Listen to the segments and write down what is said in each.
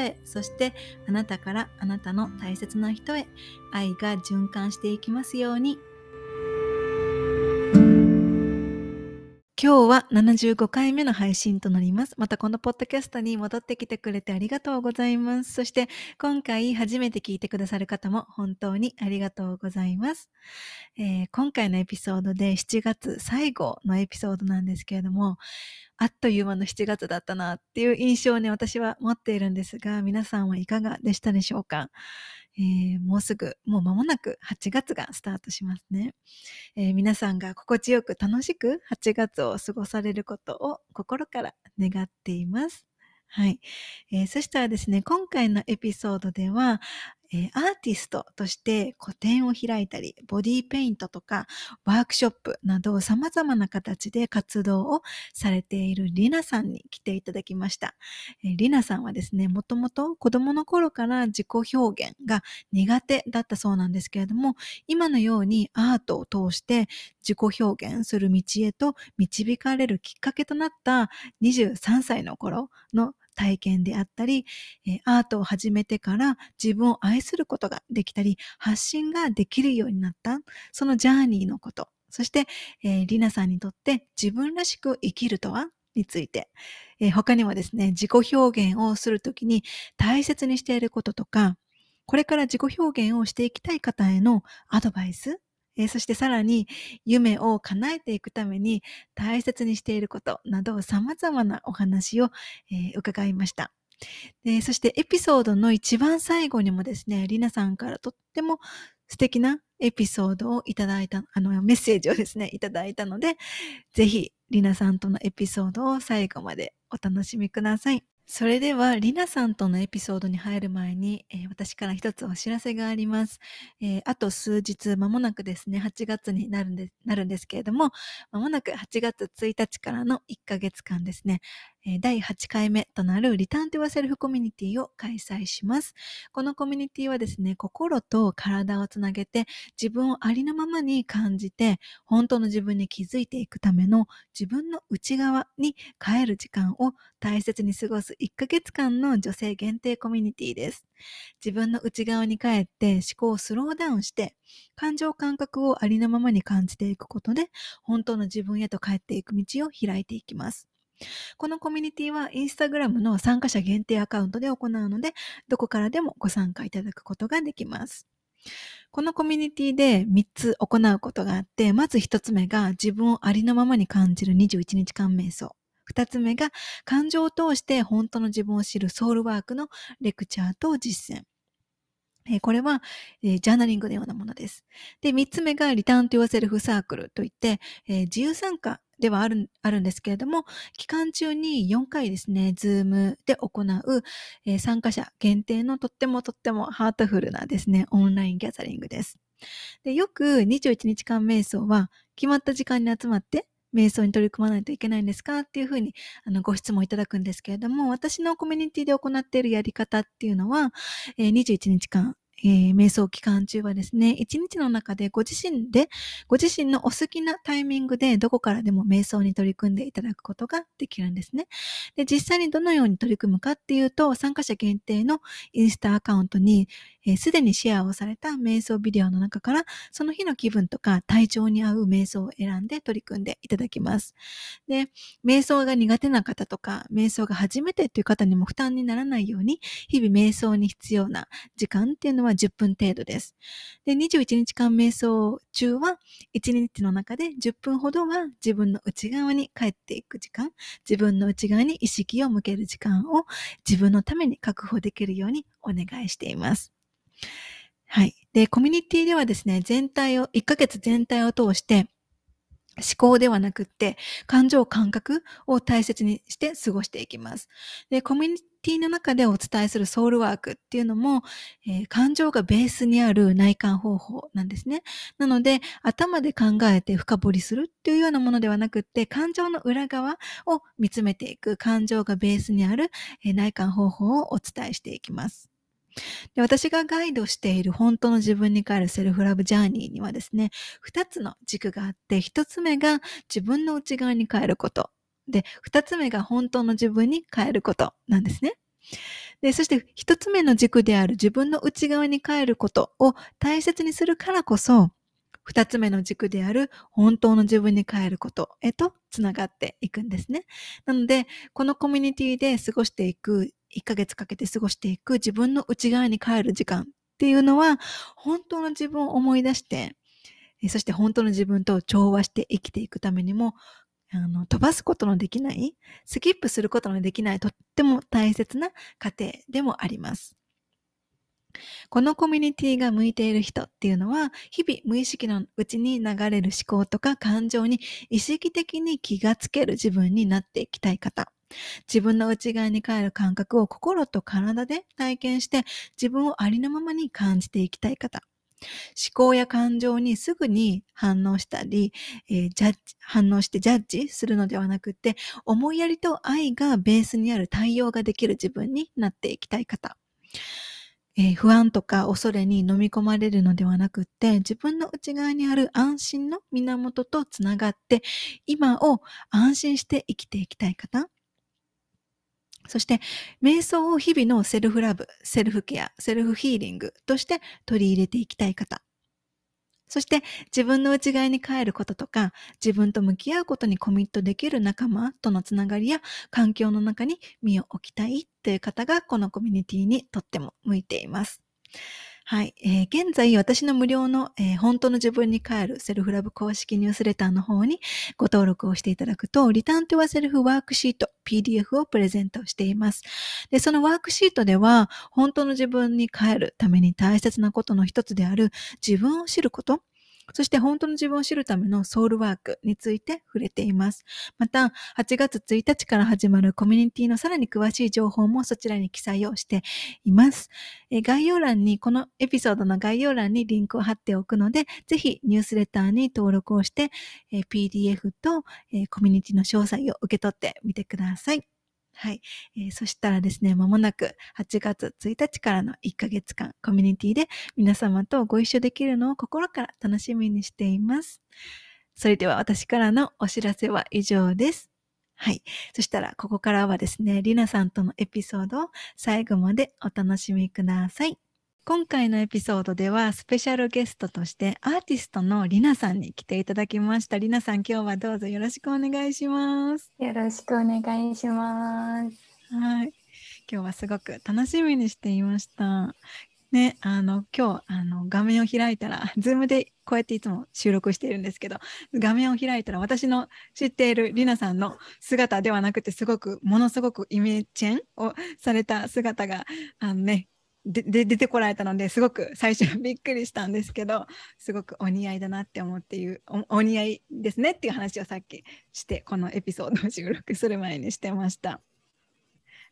へそしてあなたからあなたの大切な人へ愛が循環していきますように。今日は75回目の配信となります。またこのポッドキャストに戻ってきてくれてありがとうございます。そして今回初めて聞いてくださる方も本当にありがとうございます。えー、今回のエピソードで7月最後のエピソードなんですけれども、あっという間の7月だったなっていう印象をね、私は持っているんですが、皆さんはいかがでしたでしょうか？えー、もうすぐ、もう間もなく8月がスタートしますね、えー、皆さんが心地よく楽しく8月を過ごされることを心から願っています。はい。えー、そしたらですね、今回のエピソードでは、えー、アーティストとして個展を開いたり、ボディペイントとかワークショップなど様々な形で活動をされているリナさんに来ていただきました。えー、リナさんはですね、もともと子供の頃から自己表現が苦手だったそうなんですけれども、今のようにアートを通して自己表現する道へと導かれるきっかけとなった23歳の頃の体験であったり、えアートを始めてから自分を愛することができたり、発信ができるようになった、そのジャーニーのこと、そして、えー、リナさんにとって自分らしく生きるとは？について、えー、他にもですね、自己表現をするときに大切にしていることとか、これから自己表現をしていきたい方へのアドバイス、えー、そしてさらに夢を叶えていくために大切にしていることなど様々なお話を、えー、伺いました。でそしてエピソードの一番最後にもですね、リナさんからとっても素敵なエピソードをいただいた、あのメッセージをですね、いただいたので、ぜひリナさんとのエピソードを最後までお楽しみください。それでは、りなさんとのエピソードに入る前に、えー、私から一つお知らせがあります。えー、あと数日、間もなくですね、8月になるんでなるんですけれども、間もなく8月1日からの1ヶ月間ですね、第8回目となるリターンとゥワセルフコミュニティを開催します。このコミュニティはですね、心と体をつなげて自分をありのままに感じて本当の自分に気づいていくための自分の内側に帰る時間を大切に過ごす1ヶ月間の女性限定コミュニティです。自分の内側に帰って思考をスローダウンして感情感覚をありのままに感じていくことで本当の自分へと帰っていく道を開いていきます。このコミュニティはインスタグラムの参加者限定アカウントで行うので、どこからでもご参加いただくことができます。このコミュニティで3つ行うことがあって、まず1つ目が自分をありのままに感じる21日間瞑想。2つ目が感情を通して本当の自分を知るソウルワークのレクチャーと実践。これは、え journaling のようなものです。で、3つ目が return to yourself circle といって、え自由参加ではあるあるんですけれども、期間中に4回ですね、ズームで行う、え、参加者限定のとってもとってもハートフルなですね、オンライン gathering です。でよく21日間瞑想は決まった時間に集まって瞑想に取り組まないといけないんですか？っていうふうにあのご質問いただくんですけれども、私のコミュニティで行っているやり方っていうのは、えー、21日間えー、瞑想期間中はですね、一日の中でご自身で、ご自身のお好きなタイミングでどこからでも瞑想に取り組んでいただくことができるんですね。で、実際にどのように取り組むかっていうと、参加者限定のインスタアカウントに、す、で、にシェアをされた瞑想ビデオの中から、その日の気分とか体調に合う瞑想を選んで取り組んでいただきます。で、瞑想が苦手な方とか、瞑想が初めてっていう方にも負担にならないように、日々瞑想に必要な時間っていうのは10分程度です。で、21日間瞑想中は、1日の中で10分ほどは自分の内側に帰っていく時間、自分の内側に意識を向ける時間を自分のために確保できるようにお願いしています。はい。で、コミュニティではですね、全体を、1ヶ月全体を通して、思考ではなくって、感情感覚を大切にして過ごしていきます。で、コミュニティの中でお伝えするソウルワークっていうのも、えー、感情がベースにある内観方法なんですね。なので、頭で考えて深掘りするっていうようなものではなくって、感情の裏側を見つめていく、感情がベースにある、えー、内観方法をお伝えしていきます。で私がガイドしている本当の自分に帰るセルフラブジャーニーにはですね、二つの軸があって、一つ目が自分の内側に帰ること。で、二つ目が本当の自分に帰ることなんですね。で、そして一つ目の軸である自分の内側に帰ることを大切にするからこそ、二つ目の軸である本当の自分に帰ることへとつながっていくんですね。なので、このコミュニティで過ごしていく1ヶ月かけて過ごしていく自分の内側に帰る時間っていうのは、本当の自分を思い出して、そして本当の自分と調和して生きていくためにも、あの、飛ばすことのできない、スキップすることのできない、とっても大切な過程でもあります。このコミュニティが向いている人っていうのは、日々無意識のうちに流れる思考とか感情に意識的に気がつける自分になっていきたい方。自分の内側に帰る感覚を心と体で体験して自分をありのままに感じていきたい方。思考や感情にすぐに反応したり、えー、ジャッジ、反応してジャッジするのではなくて、思いやりと愛がベースにある対応ができる自分になっていきたい方。えー、不安とか恐れに飲み込まれるのではなくて、自分の内側にある安心の源とつながって、今を安心して生きていきたい方。そして、瞑想を日々の self love、セルフケア、 self healing として取り入れていきたい方。そして自分の内側に帰ることとか、自分と向き合うことにコミットできる仲間とのつながりや環境の中に身を置きたいという方がこのコミュニティにとっても向いています。はい。えー、現在、私の無料の、えー、本当の自分に帰る self love 公式ニュースレターの方にご登録をしていただくと、リターントゥアセルフワークシート、PDF をプレゼントしています。で、そのワークシートでは、本当の自分に帰るために大切なことの一つである自分を知ること、そして本当の自分を知るためのソウルワークについて触れています。また、8月1日から始まるコミュニティのさらに詳しい情報もそちらに記載をしています。え概要欄に、このエピソードの概要欄にリンクを貼っておくので、ぜひニュースレターに登録をして、え PDF と、えコミュニティの詳細を受け取ってみてください。はい。えー、そしたらですね、まもなく8月1日からの1ヶ月間、コミュニティで皆様とご一緒できるのを心から楽しみにしています。それでは私からのお知らせは以上です。はい。そしたら、ここからはですね、りなさんとのエピソードを最後までお楽しみください。今回のエピソードではスペシャルゲストとしてアーティストのりなさんに来ていただきました。りなさん、今日はどうぞよろしくお願いします。よろしくお願いします。はい。今日はすごく楽しみにしていました。ね、あの今日あの画面を開いたら、ズームでこうやっていつも収録しているんですけど、画面を開いたら私の知っているりなさんの姿ではなくて、すごくものすごくイメチェンをされた姿があのねでで出てこられたのですごく最初びっくりしたんですけどすごくお似合いだなって思っていうおお似合いですねっていう話をさっきしてこのエピソードを収録する前にしてました。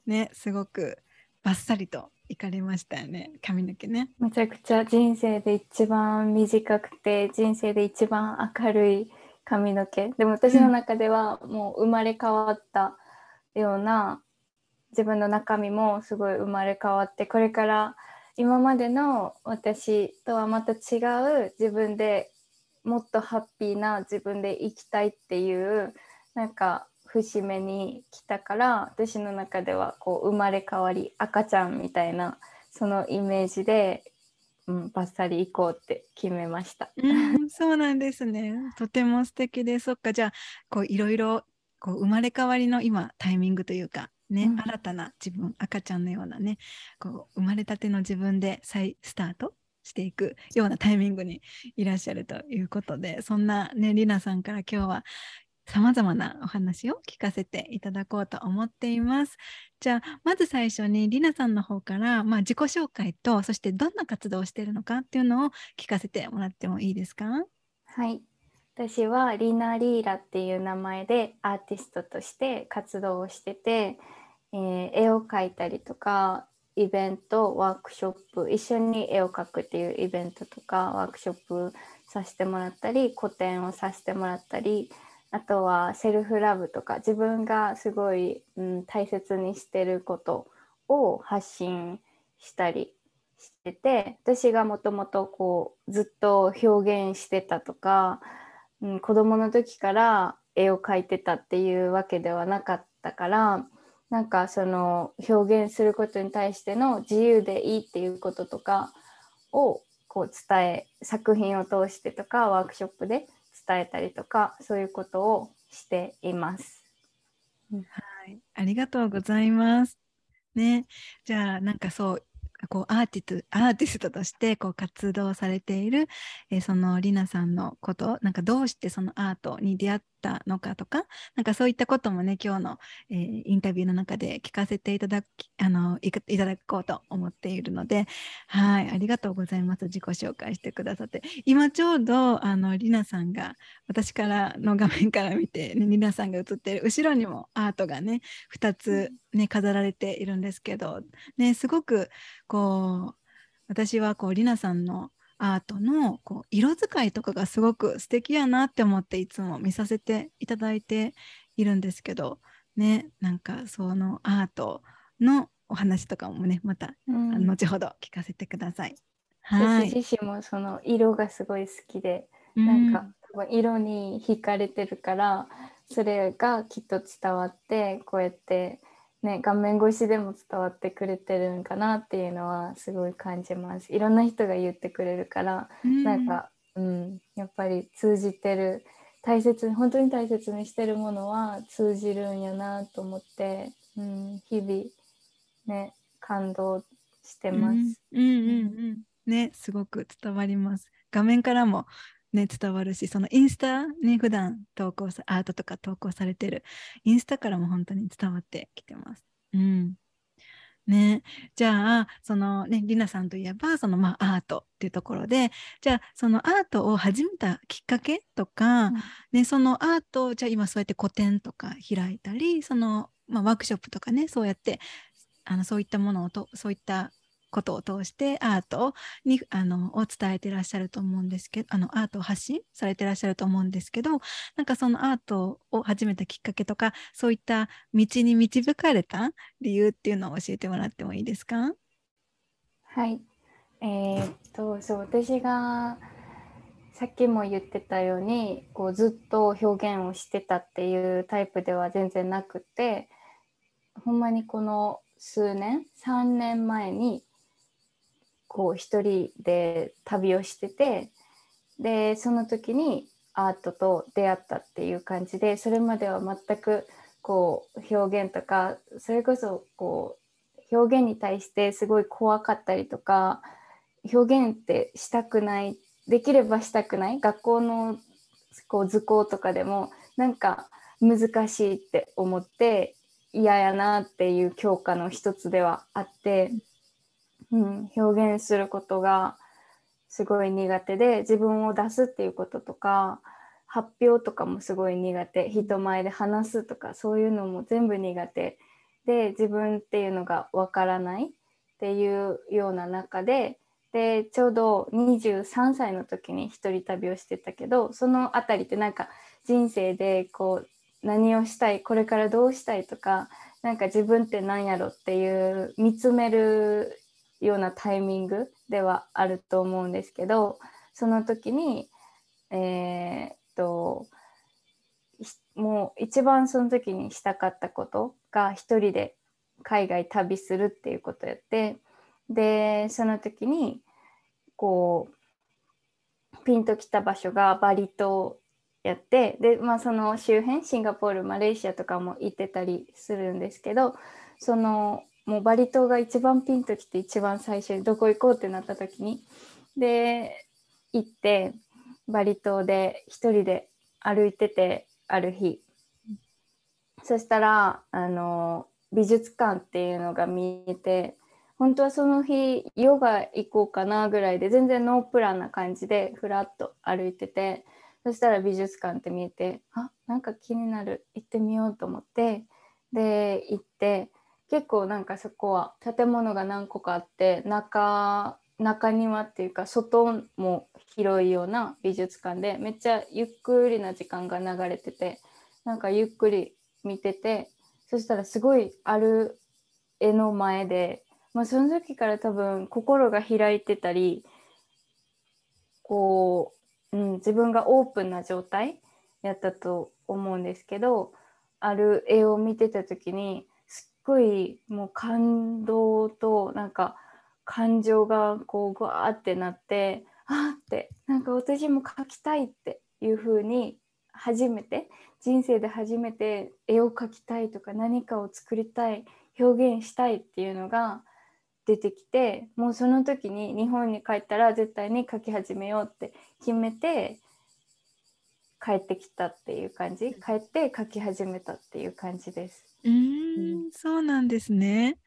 ねすごくバッサリといかれましたよね髪の毛ね。めちゃくちゃ人生で一番短くて人生で一番明るい髪の毛でも私の中ではもう生まれ変わったような自分の中身もすごい生まれ変わってこれから今までの私とはまた違う自分でもっとハッピーな自分で生きたいっていうなんか節目に来たから私の中ではこう生まれ変わり赤ちゃんみたいなそのイメージで、うん、バッサリ行こうって決めました。うん、そうなんですね。とても素敵でそっかじゃあこういろいろこう生まれ変わりの今タイミングというかね、うん、新たな自分赤ちゃんのようなねこう生まれたての自分で再スタートしていくようなタイミングにいらっしゃるということでそんなねりなさんから今日はさまざまなお話を聞かせていただこうと思っています。じゃあまず最初にりなさんの方から、まあ、自己紹介とそしてどんな活動をしているのかっていうのを聞かせてもらってもいいですか？はい。私はリナ・リーラっていう名前でアーティストとして活動をしてて、えー、絵を描いたりとかイベントワークショップ一緒に絵を描くっていうイベントとかワークショップさせてもらったり個展をさせてもらったりあとはセルフラブとか自分がすごい、うん、大切にしてることを発信したりしてて私がもともとこうずっと表現してたとか、うん、子供の時から絵を描いてたっていうわけではなかったからなんかその表現することに対しての自由でいいっていうこととかをこう伝え作品を通してとかワークショップで伝えたりとかそういうことをしています。はい、ありがとうございます。ね、じゃあなんかそうこうアーティストアーティストとしてこう活動されている、えー、そのりなさんのことなんかどうしてそのアートに出会ったのかとかなんかそういったこともね今日の、えー、インタビューの中で聞かせていただきあのいただこうと思っているのではいありがとうございます。自己紹介してくださって。今ちょうどあのりなさんが私からの画面から見て、ね、りなさんが映ってる後ろにもアートがね2つね飾られているんですけどねすごくこう私はこうりなさんのアートのこう色使いとかがすごく素敵やなって思っていつも見させていただいているんですけどねなんかそのアートのお話とかもねまた、うん、後ほど聞かせてください、私自身もその色がすごい好きで、うん、なんか色に惹かれてるからそれがきっと伝わってこうやってね、画面越しでも伝わってくれてるんかなっていうのはすごい感じます。いろんな人が言ってくれるから、うん、なんか、うん、やっぱり通じてる大切に本当に大切にしてるものは通じるんやなと思って、うん、日々ね感動してます。うん、うん、うんうんねすごく伝わります。画面からもね、伝わるし、そのインスタに普段投稿さ、アートとか投稿されてる、インスタからも本当に伝わってきてます。うん。ね、じゃあ、そのね、りなさんといえば、そのまあアートっていうところで、じゃあ、そのアートを始めたきっかけとか、うん、ね、そのアート、じゃあ今そうやって個展とか開いたり、その、まあ、ワークショップとかね、そうやって、あのそういったものをと、そういったことを通してアートにあのを伝えてらっしゃると思うんですけどあのアートを発信されてらっしゃると思うんですけどなんかそのアートを始めたきっかけとかそういった道に導かれた理由っていうのを教えてもらってもいいですか？はい。えー、っとそう私がさっきも言ってたようにこうずっと表現をしてたっていうタイプでは全然なくてほんまにこの数年3年前にこう一人で旅をしててでその時にアートと出会ったっていう感じでそれまでは全くこう表現とかそれこそこう表現に対してすごい怖かったりとか表現ってしたくないできればしたくない学校のこう図工とかでもなんか難しいって思って嫌やなっていう教科の一つではあってうん、表現することがすごい苦手で自分を出すっていうこととか発表とかもすごい苦手。人前で話すとかそういうのも全部苦手。で自分っていうのがわからない。っていうような中ででちょうど23歳の時に一人旅をしてたけどその辺りってなんか人生でこう何をしたいこれからどうしたいとかなんか自分って何やろっていう見つめるようなタイミングではあると思うんですけどその時にえー、っともう一番その時にしたかったことが一人で海外旅するっていうことやってでその時にこうピンときた場所がバリ島やってで、まあ、その周辺シンガポールマレーシアとかも行ってたりするんですけどそのもうバリ島が一番ピンときて一番最初にどこ行こうってなった時にで行ってバリ島で一人で歩いててある日。そしたらあの美術館っていうのが見えて本当はその日ヨガ行こうかなぐらいで全然ノープランな感じでふらっと歩いててそしたら美術館って見えてあなんか気になる。行ってみようと思ってで行って結構なんかそこは建物が何個かあって中中庭っていうか外も広いような美術館でめっちゃゆっくりな時間が流れててなんかゆっくり見ててそしたらすごいある絵の前で、まあ、その時から多分心が開いてたりこう、うん、自分がオープンな状態やったと思うんですけどある絵を見てた時にごいもう感動となんか感情がこうグワーってなってあってなんか私も描きたいっていう風に初めて人生で初めて絵を描きたいとか何かを作りたい表現したいっていうのが出てきてもうその時に日本に帰ったら絶対に描き始めようって決めて帰ってきたっていう感じ帰って描き始めたっていう感じです。うん、そうなんですね。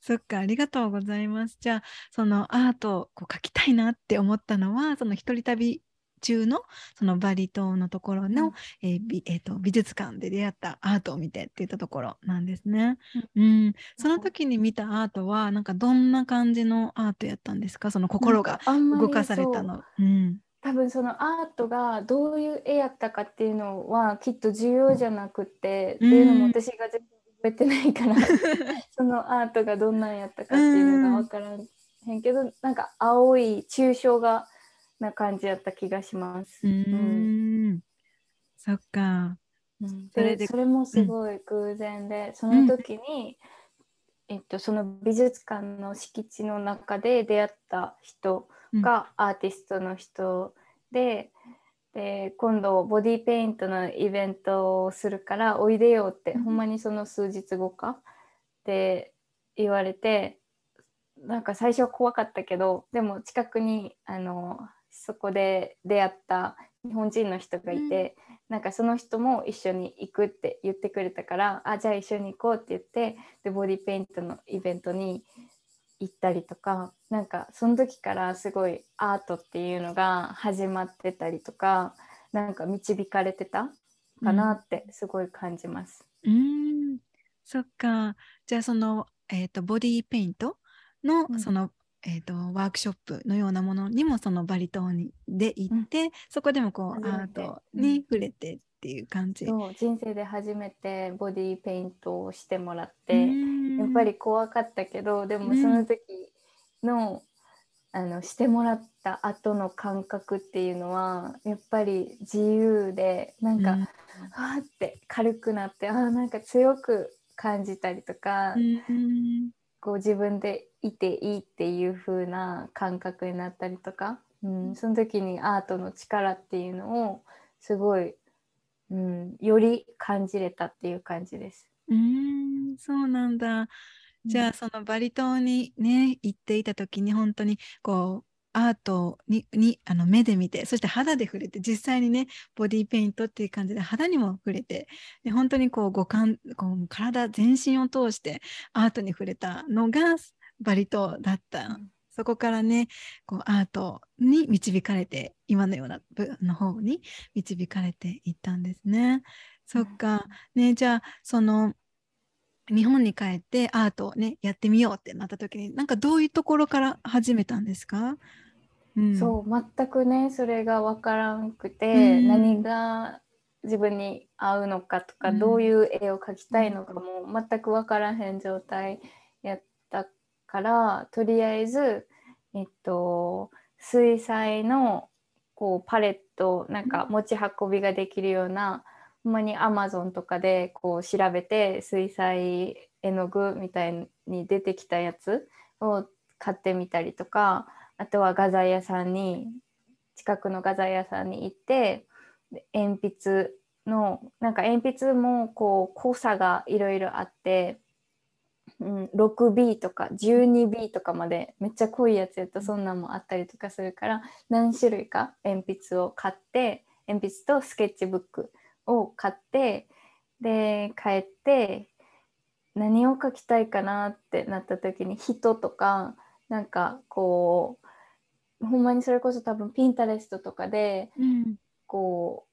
そっか、ありがとうございます。じゃあ、そのアートをこう描きたいなって思ったのは、その一人旅中のそのバリ島のところの、うん、えー美えーと、美術館で出会ったアートを見てっていったところなんですね。うん、うん、その時に見たアートはなんかどんな感じのアートやったんですか？その心が動かされたの。う。ん、多分そのアートがどういう絵やったかっていうのはきっと重要じゃなくて、っていうのも私が全然覚えてないから そのアートがどんなんやったかっていうのが分からんへんけどなんか青い抽象画な感じやった気がします。うん、そっか。うん、それでそれもすごい偶然で、うん、その時に、えっと、その美術館の敷地の中で出会った人がアーティストの人で、で今度ボディペイントのイベントをするからおいでよって、うん、ほんまにその数日後か？って言われてなんか最初は怖かったけどでも近くにあのそこで出会った日本人の人がいて、うん、なんかその人も一緒に行くって言ってくれたからあじゃあ一緒に行こうって言ってでボディペイントのイベントに行ったりとかなんかその時からすごいアートっていうのが始まってたりとかなんか導かれてたかなってすごい感じます。うん、そっか。じゃあその、えーと、ボディーペイントの、うん、そのえーと、ワークショップのようなものにもそのバリ島にで行って、うん、そこでもこうアートに触れてっていう感じ、そう人生で初めてボディーペイントをしてもらってやっぱり怖かったけどでもその時の,、あのしてもらった後の感覚っていうのはやっぱり自由でなんか、うん、あって軽くなってあなんか強く感じたりとか、うん、こう自分でいていいっていう風な感覚になったりとか、うん、その時にアートの力っていうのをすごいうん、より感じれたっていう感じです。うんそうなんだ。じゃあ、そのバリ島にね行っていた時に本当にこうアートににあの目で見てそして肌で触れて実際にねボディペイントっていう感じで肌にも触れてで本当にこう五感こう体全身を通してアートに触れたのがバリ島だった。そこからねこうアートに導かれて今のような部の方に導かれていったんですね。そっか、ね、じゃあその日本に帰ってアートをねやってみようってなった時になんかどういうところから始めたんですか、うん、そう全くねそれが分からんくて、うん、何が自分に合うのかとか、うん、どういう絵を描きたいのかも全く分からへん状態やったからとりあえず、えっと、水彩のこうパレットなんか持ち運びができるような、ほんまにアマゾンとかでこう調べて水彩絵の具みたいに出てきたやつを買ってみたりとかあとは画材屋さんに近くの画材屋さんに行って鉛筆のなんか鉛筆もこう濃さがいろいろあってうん、6B とか 12B とかまでめっちゃ濃いやつやったそんなんもあったりとかするから何種類か鉛筆を買って鉛筆とスケッチブックを買ってで帰って何を描きたいかなってなった時に人とかなんかこうほんまにそれこそ多分ピンタレストとかで、うん、こ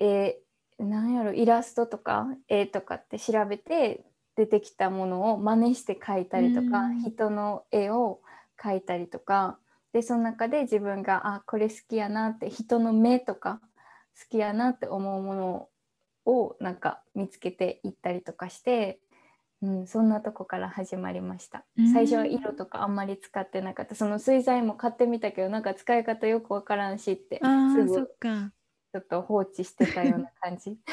う絵なんやろイラストとか絵とかって調べて出てきたものを真似して描いたりとか、うん。人の絵を描いたりとかでその中で自分があこれ好きやなって人の目とか好きやなって思うものをなんか見つけていったりとかして、うん、そんなとこから始まりましたうん最初は色とかあんまり使ってなかったその水彩も買ってみたけどなんか使い方よくわからんしってああ、そすか。ちょっと放置してたような感じ。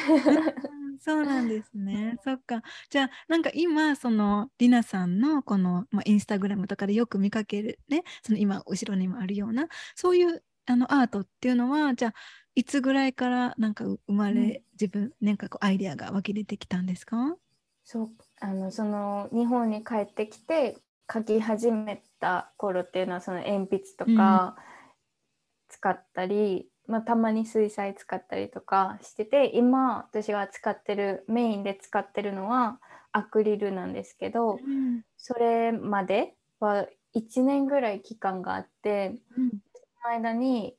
うんそうなんですね。そっか。じゃあ、なんか今、その、りなさんのこの、まあ、インスタグラムとかでよく見かけるね、その今、後ろにもあるような、そういうあのアートっていうのは、じゃあ、いつぐらいからなんかう生まれ、うん。自分、なんかこうアイデアが湧き出てきたんですか？そうあのその日本に帰ってきて描き始めた頃っていうのはその鉛筆とか使ったり、まあ、たまに水彩使ったりとかしてて今私が使ってるメインで使ってるのはアクリルなんですけどうん。それまでは1年ぐらい期間があってうん。その間に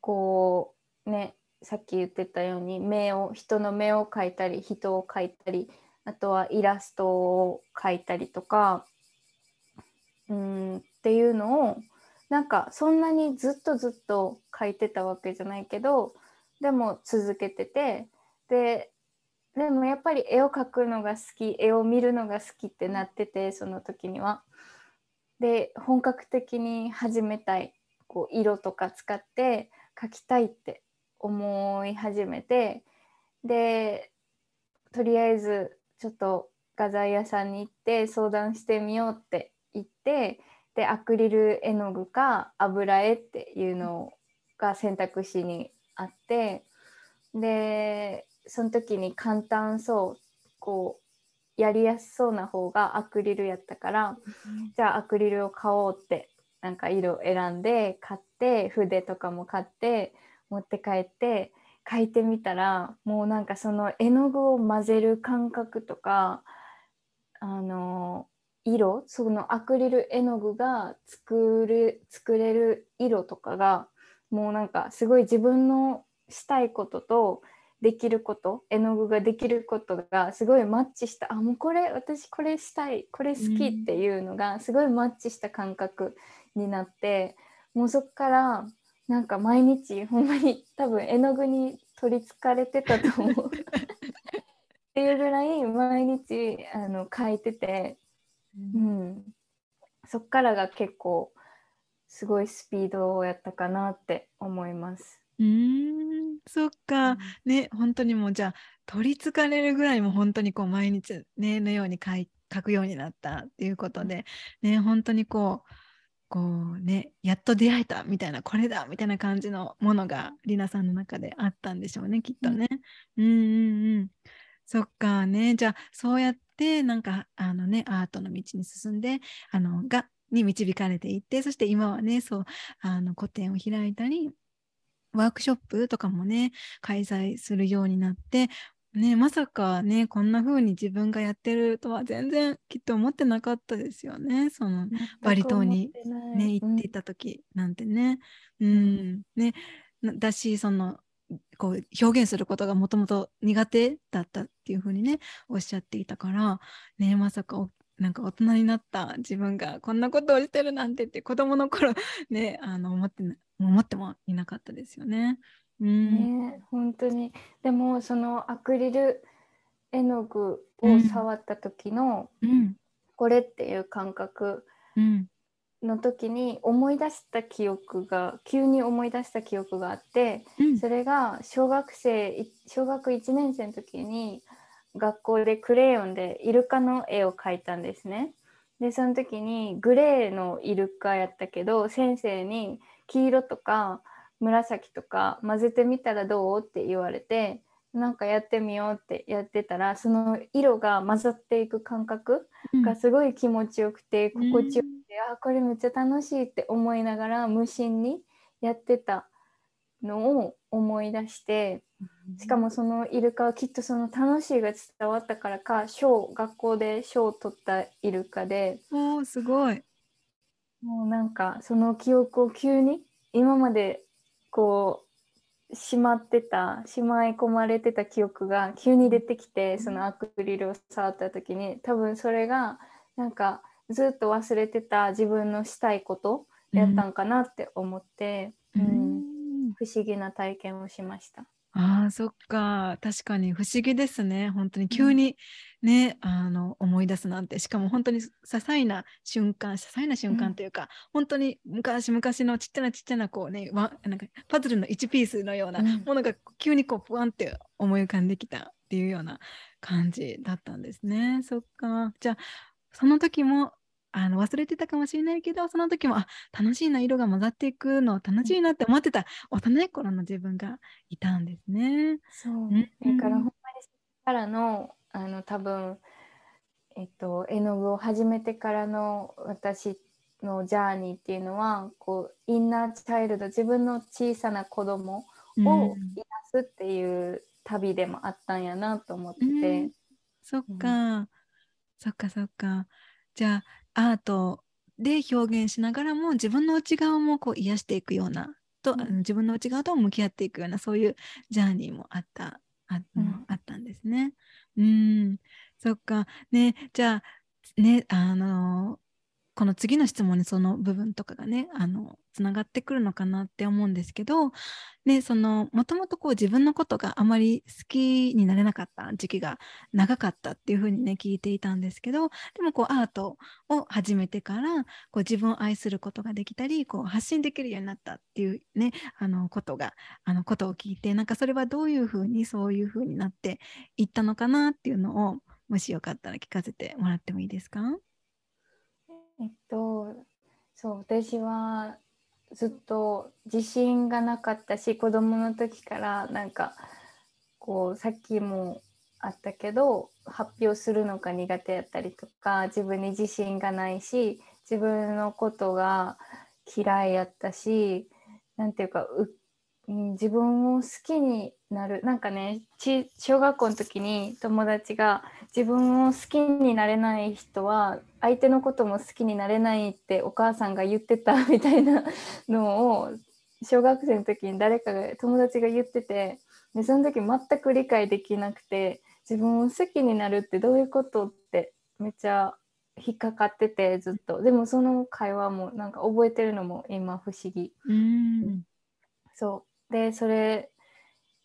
こうねさっき言ってたように目を人の目を描いたり人を描いたりあとはイラストを描いたりとかうんっていうのをなんかそんなにずっとずっと描いてたわけじゃないけどでも続けててででもやっぱり絵を描くのが好き絵を見るのが好きってなっててその時には。で本格的に始めたいこう色とか使って描きたいって思い始めてでとりあえずちょっと画材屋さんに行って相談してみようって言ってでアクリル絵の具か油絵っていうのが選択肢にあってでその時に簡単そうこうやりやすそうな方がアクリルやったからじゃあアクリルを買おうってなんか色選んで買って筆とかも買って持って帰って描いてみたらもうなんかその絵の具を混ぜる感覚とかあの色そのアクリル絵の具が作る作れる色とかがもうなんかすごい自分のしたいこととできること絵の具ができることがすごいマッチしたあもうこれ私これしたいこれ好きっていうのがすごいマッチした感覚になってもうそっからなんか毎日ほんまに多分絵の具に取りつかれてたと思う。っていうぐらい毎日あの描いてて、うん、そっからが結構すごいスピードをやったかなって思います。うーん。そっか、ね本当にもうじゃあ取りつかれるぐらいも本当にこう毎日ねのように書くようになったっていうことでね本当にこうこうねやっと出会えたみたいなこれだみたいな感じのものがりなさんの中であったんでしょうねきっとね。うんうんうんそっかねじゃあそうやってなんかあのねアートの道に進んであのがに導かれていってそして今はねそうあの個展を開いたりワークショップとかもね開催するようになってねまさかねこんな風に自分がやってるとは全然きっと思ってなかったですよね。そのバリ島にね行っていた時なんてね。うん。ねなだしそのこう表現することがもともと苦手だったっていう風にねおっしゃっていたからねまさかおなんか大人になった自分がこんなことをしてるなんてって子供の頃 ねあの思ってな思ってもいなかったですよね。うん、ね本当に。でもそのアクリル絵の具を触った時の、うん、これっていう感覚うん、の時に思い出した記憶が急に思い出した記憶があってうん、それが小学生い小学1年生の時に学校でクレヨンでイルカの絵を描いたんですね。でその時にグレーのイルカやったけど先生に黄色とか紫とか混ぜてみたらどう？って言われてなんかやってみようってやってたらその色が混ざっていく感覚がすごい気持ちよくてうん心地よくて、あこれめっちゃ楽しいって思いながら無心にやってたのを思い出してしかもそのイルカはきっとその楽しいが伝わったからか賞学校で賞を取ったイルカでおーすごい。もうなんかその記憶を急に今までこうしまってたしまい込まれてた記憶が急に出てきてそのアクリルを触った時に多分それがなんかずっと忘れてた自分のしたいことやったんかなって思って、うん、うん、不思議な体験をしました。ああ、そっか。確かに不思議ですね。本当に急にね、うん、あの思い出すなんて。しかも本当に些細な瞬間、些細な瞬間というか、うん、本当に昔々のちっちゃなちっちゃなこうね、わなんかパズルの1ピースのようなものが急にこう、ぷわんって思い浮かんできたっていうような感じだったんですね。そっか。じゃあ、その時もあの忘れてたかもしれないけどその時もあ楽しいな色が混ざっていくの楽しいなって思ってた幼い頃の自分がいたんですね。そう、うん、だからほんまにからのあの多分えっと絵の具を始めてからの私のジャーニーっていうのはこうインナーチャイルド自分の小さな子供を癒すっていう旅でもあったんやなと思ってて。うん、そっか、うん、そっかそっか。じゃあアートで表現しながらも自分の内側もこう癒していくようなと、うん、自分の内側と向き合っていくようなそういうジャーニーもあったあ,、うん、あったんですね。うん。そっか。ねじゃあねあのこの次の質問にその部分とかがねあのつながってくるのかなって思うんですけど、ね、そのもともとこう自分のことがあまり好きになれなかった時期が長かったっていうふうにね聞いていたんですけどでもこうアートを始めてからこう自分を愛することができたりこう発信できるようになったっていうねあのことがあのことを聞いてなんかそれはどういうふうにそういうふうになっていったのかなっていうのをもしよかったら聞かせてもらってもいいですか？えっとそう私はずっと自信がなかったし子供の時からなんかこうさっきもあったけど発表するのが苦手やったりとか自分に自信がないし自分のことが嫌いやったし何ていうかう自分を好きになる。なんかね小学校の時に友達が自分を好きになれない人は相手のことも好きになれないってお母さんが言ってた みたいなのを小学生の時に誰かが友達が言っててでその時全く理解できなくて自分を好きになるってどういうことってめっちゃ引っかかっててずっと。でもその会話もなんか覚えてるのも今不思議。うん。そうでそれ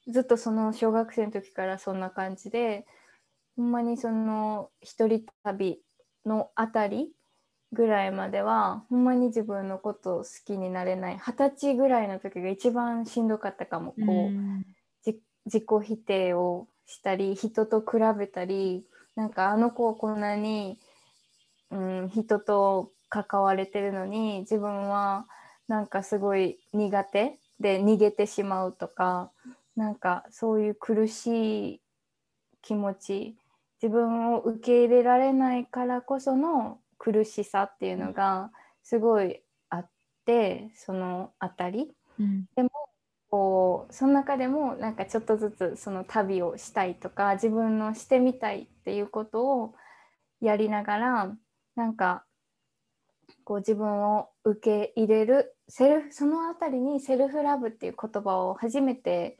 ずっとその小学生の時からそんな感じでほんまにその一人旅のあたりぐらいまではほんまに自分のことを好きになれない二十歳ぐらいの時が一番しんどかったかもこう、うん、自己否定をしたり人と比べたりなんかあの子はこんなに、うん、人と関われてるのに自分はなんかすごい苦手で逃げてしまうとかなんかそういう苦しい気持ち自分を受け入れられないからこその苦しさっていうのがすごいあってそのあたり、うん、でもこうその中でもなんかちょっとずつその旅をしたいとか自分のしてみたいっていうことをやりながらなんかこう自分を受け入れるセルフそのあたりにセルフラブっていう言葉を初めて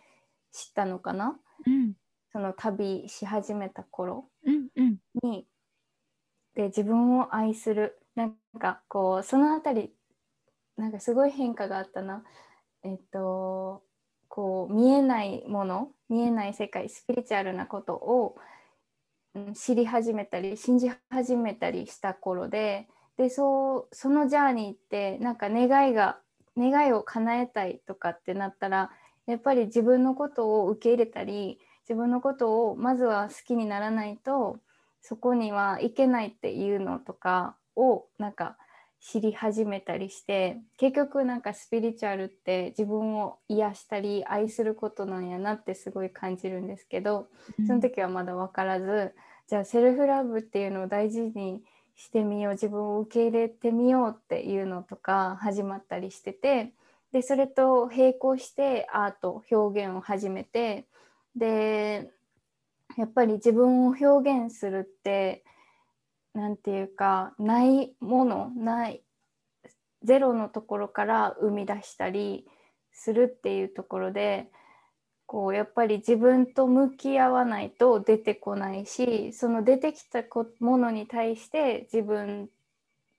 知ったのかな、うん、その旅し始めた頃に、うんうん、で自分を愛する。なんかこうそのあたりなんかすごい変化があったな。えっとこう見えないもの見えない世界スピリチュアルなことを知り始めたり信じ始めたりした頃ででそうそのジャーニーってなんか願いが願いを叶えたいとかってなったらやっぱり自分のことを受け入れたり自分のことをまずは好きにならないとそこにはいけないっていうのとかをなんか知り始めたりして結局なんかスピリチュアルって自分を癒したり愛することなんやなってすごい感じるんですけどその時はまだ分からず、じゃあセルフラブっていうのを大事にしてみよう自分を受け入れてみようっていうのとか始まったりしててでそれと並行してアート表現を始めてでやっぱり自分を表現するって何て言うかないものないゼロのところから生み出したりするっていうところでこうやっぱり自分と向き合わないと出てこないしその出てきたものに対して自分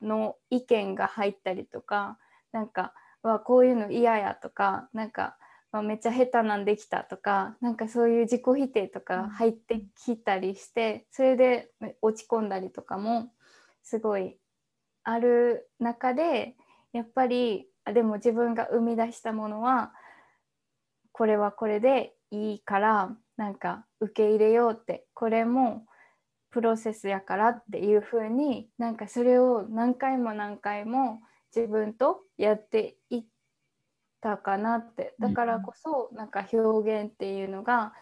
の意見が入ったりとかなんかわこういうの嫌やとかなんか、まあ、めっちゃ下手なんできたとかなんかそういう自己否定とか入ってきたりしてそれで落ち込んだりとかもすごいある中でやっぱりでも自分が生み出したものはこれはこれでいいからなんか受け入れようってこれもプロセスやからっていう風になんかそれを何回も何回も自分とやっていったかなってだからこそなんか表現っていうのが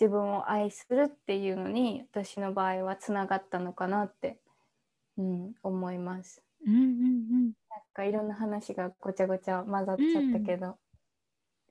自分を愛するっていうのに私の場合はつながったのかなって、うん、思います。うんうんうん、なんかいろんな話がごちゃごちゃ混ざっちゃったけど。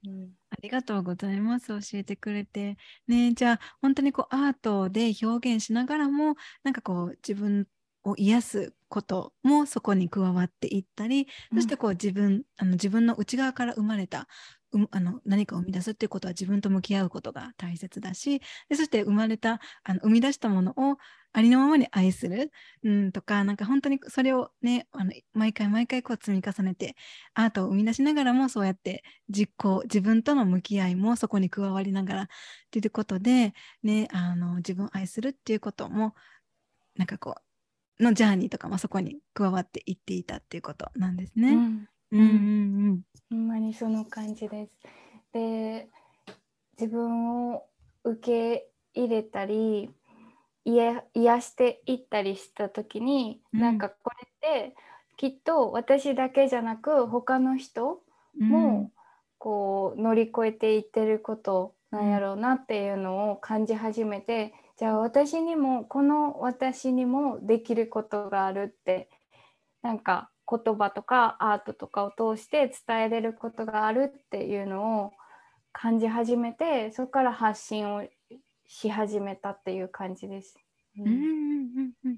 うん、ありがとうございます。教えてくれて。ね、じゃあ本当にこうアートで表現しながらもなんかこう自分を癒すこともそこに加わっていったり、うん、そしてこう自分あの自分の内側から生まれたうあの何かを生み出すっていうことは自分と向き合うことが大切だしでそして生まれたあの生み出したものをありのままに愛する、うん、とかなんか本当にそれをねあの毎回毎回こう積み重ねてアートを生み出しながらもそうやって実行自分との向き合いもそこに加わりながらっていうことで、ね、あの自分を愛するっていうこともなんかこうのジャーニーとかもそこに加わっていっていたっていうことなんですね。うんうんうんうんほんまにその感じです。で自分を受け入れたり癒癒していったりした時に、うん、なんかこれってきっと私だけじゃなく他の人もこう乗り越えていってることなんやろうなっていうのを感じ始めて、じゃあ私にもこの私にもできることがあるってなんか言葉とかアートとかを通して伝えれることがあるっていうのを感じ始めてそこから発信をし始めたっていう感じです。うん、うんうんうん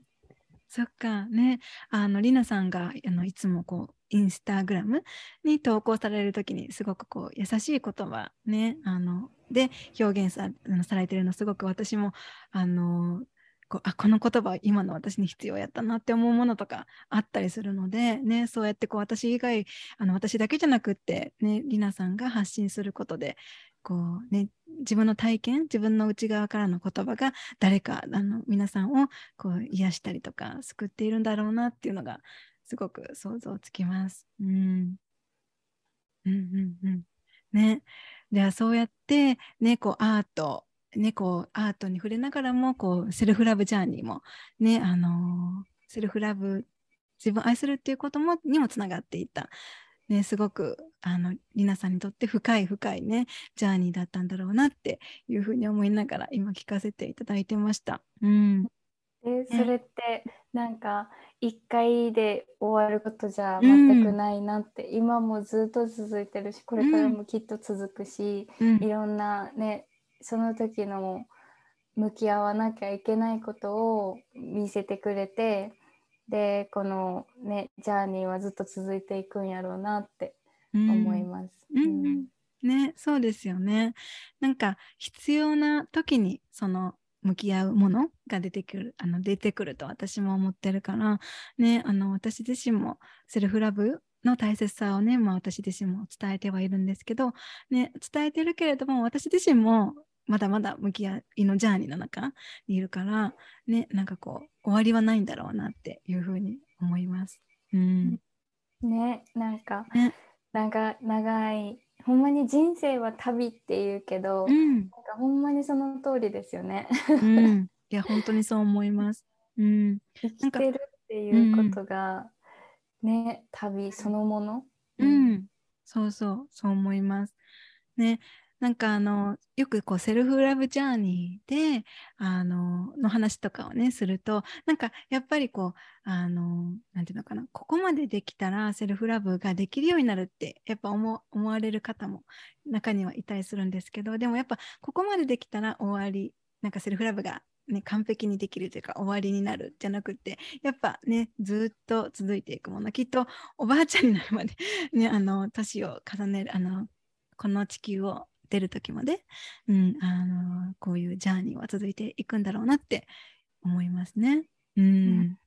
そっかね。あのりなさんがあのいつもこうインスタグラムに投稿される時にすごくこう優しい言葉ね。あので表現さされてるのすごく私もあのこあこの言葉今の私に必要やったなって思うものとかあったりするので、ね、そうやってこう私以外あの私だけじゃなくって、ね、りなさんが発信することでこう、ね、自分の体験自分の内側からの言葉が誰かあの皆さんをこう癒したりとか救っているんだろうなっていうのがすごく想像つきます。うん、うんうんうん。ね、じゃあそうやってねこうアートね、こうアートに触れながらもこうセルフラブジャーニーも、ねあのセルフラブ自分を愛するっていうこともにもつながっていった、ね、すごくあのリナさんにとって深い深いねジャーニーだったんだろうなっていうふうに思いながら今聞かせていただいてました。うん。でそれってなんか1回で終わることじゃ全くないなって、うん、今もずっと続いてるしこれからもきっと続くし、うん、いろんなねその時の向き合わなきゃいけないことを見せてくれてでこのねジャーニーはずっと続いていくんやろうなって思います。うん、うん、ねそうですよね。なんか必要な時にその向き合うものが出てくるあの出てくると私も思ってるからねあの私自身もセルフラブの大切さをね、まあ、私自身も伝えてはいるんですけど、ね、伝えてるけれども私自身もまだまだ向き合いのジャーニーの中にいるから、ね、なんかこう、終わりはないんだろうなっていうふうに思います。うん、ね、なんか、ね、なんか長い、ほんまに人生は旅っていうけど、うん、なんかほんまにその通りですよね。うん、いや、本当にそう思います。うん、生きてるっていうことが、ね、旅そのもの。うん、そうそう、そう思います。ね、なんかあのよくこうセルフラブジャーニーであのの話とかをねするとなんかやっぱりこうあのなんていうのかなここまでできたらセルフラブができるようになるってやっぱ思思われる方も中にはいたりするんですけどでもやっぱここまでできたら終わりなんかセルフラブがね、完璧にできるというか終わりになるじゃなくてやっぱねずっと続いていくもの。きっとおばあちゃんになるまで、ね、あの年を重ねるあのこの地球を出る時まで、うんあのこういうジャーニーは続いていくんだろうなって思いますね。うん、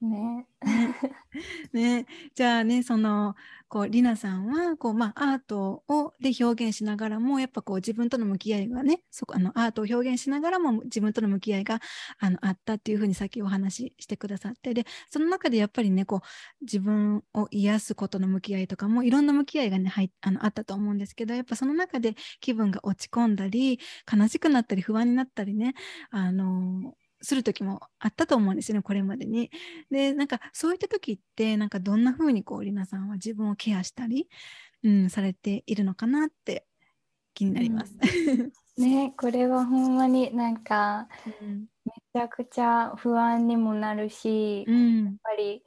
ね。ね、じゃあねそのこうりなさんはこう、まあ、アートをで表現しながらもやっぱこう自分との向き合いがねそこあのアートを表現しながらも自分との向き合いがあのあったっていうふうにさっきお話ししてくださってでその中でやっぱりねこう自分を癒すことの向き合いとかもいろんな向き合いがね入あのあったと思うんですけどやっぱその中で気分が落ち込んだり悲しくなったり不安になったりねあのする時もあったと思うんですよねこれまでに。でなんかそういった時ってなんかどんな風にこうりなさんは自分をケアしたり、うん、されているのかなって気になります。うん、ねこれはほんまになんか、うん、めちゃくちゃ不安にもなるし、うん、やっぱり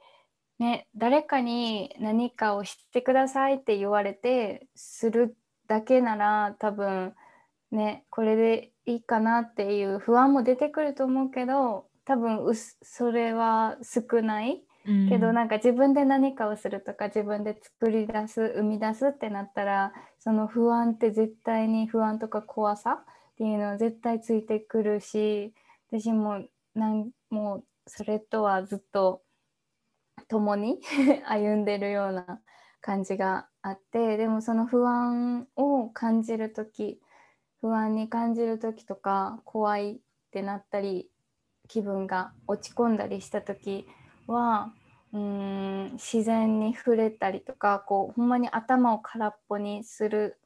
ね誰かに何かをしてくださいって言われてするだけなら多分ねこれでいいかなっていう不安も出てくると思うけど多分それは少ない、うん、けどなんか自分で何かをするとか自分で作り出す生み出すってなったらその不安って絶対に不安とか怖さっていうのは絶対ついてくるし私もなんもうそれとはずっと共に 歩んでるような感じがあってでもその不安を感じる時不安に感じる時とか怖いってなったり気分が落ち込んだりした時はうん自然に触れたりとかこうほんまに頭を空っぽにする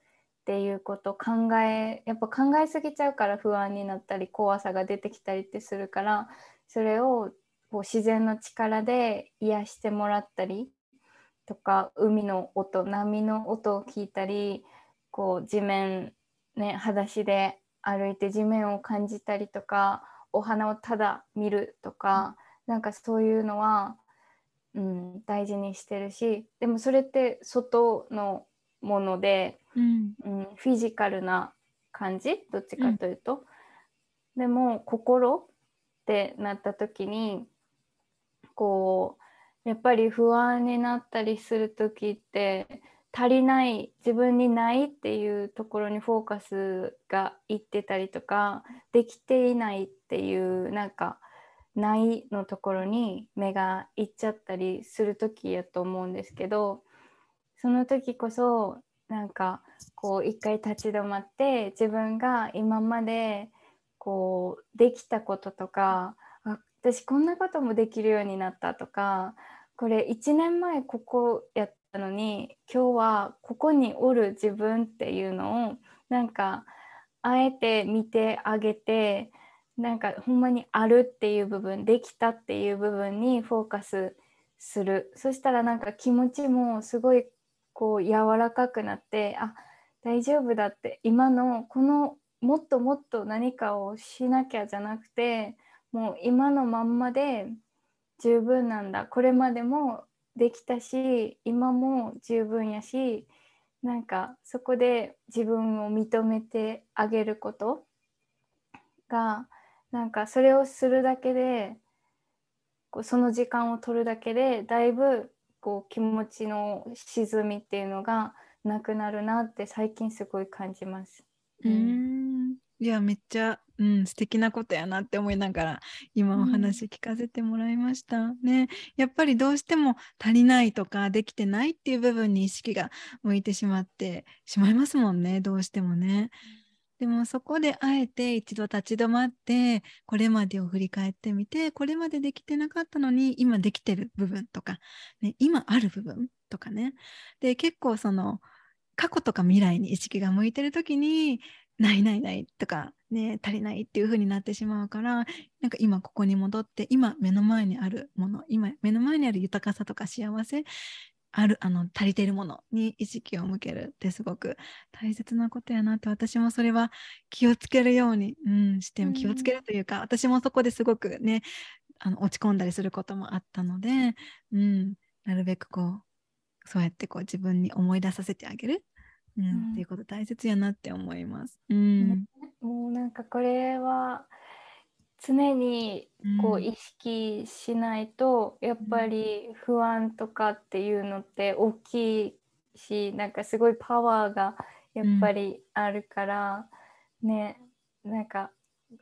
っていうこと考えやっぱ考えすぎちゃうから不安になったり怖さが出てきたりってするからそれをこう自然の力で癒してもらったりとか海の音波の音を聞いたりこう地面ね、裸足で歩いて地面を感じたりとかお花をただ見るとか、うん、なんかそういうのは、うん、大事にしてるしでもそれって外のもので、うん、うん、フィジカルな感じ？どっちかというと、うん、でも心ってなった時にこうやっぱり不安になったりする時って足りない自分にないっていうところにフォーカスがいってたりとかできていないっていうなんかないのところに目がいっちゃったりする時やと思うんですけどその時こそなんかこう一回立ち止まって自分が今までこうできたこととかあ私こんなこともできるようになったとかこれ1年前ここやったのに今日はここにおる自分っていうのをなんかあえて見てあげてなんかほんまにあるっていう部分できたっていう部分にフォーカスする。そしたらなんか気持ちもすごいこう柔らかくなってあ大丈夫だって今のこのもっともっと何かをしなきゃじゃなくてもう今のまんまで十分なんだ。これまでもできたし今も十分やしなんかそこで自分を認めてあげることがなんかそれをするだけでこうその時間を取るだけでだいぶこう気持ちの沈みっていうのがなくなるなって最近すごい感じます。うんいやめっちゃ、うん、素敵なことやなって思いながら今お話聞かせてもらいました、うん、ねやっぱりどうしても足りないとかできてないっていう部分に意識が向いてしまってしまいますもんねどうしてもね。でもそこであえて一度立ち止まってこれまでを振り返ってみてこれまでできてなかったのに今できてる部分とか、ね、今ある部分とかね。で結構その過去とか未来に意識が向いてる時にないないないとかね足りないっていう風になってしまうからなんか今ここに戻って今目の前にあるもの今目の前にある豊かさとか幸せあるあの足りているものに意識を向けるってすごく大切なことやなって私もそれは気をつけるように、うん、して気をつけるというか、うん、私もそこですごくねあの落ち込んだりすることもあったので、うん、なるべくこうそうやってこう自分に思い出させてあげるうん、っていうこと大切やなって思います。うん、もうなんかこれは常にこう意識しないと、やっぱり不安とかっていうのって大きいしなんかすごいパワーがやっぱりあるから、ねなんか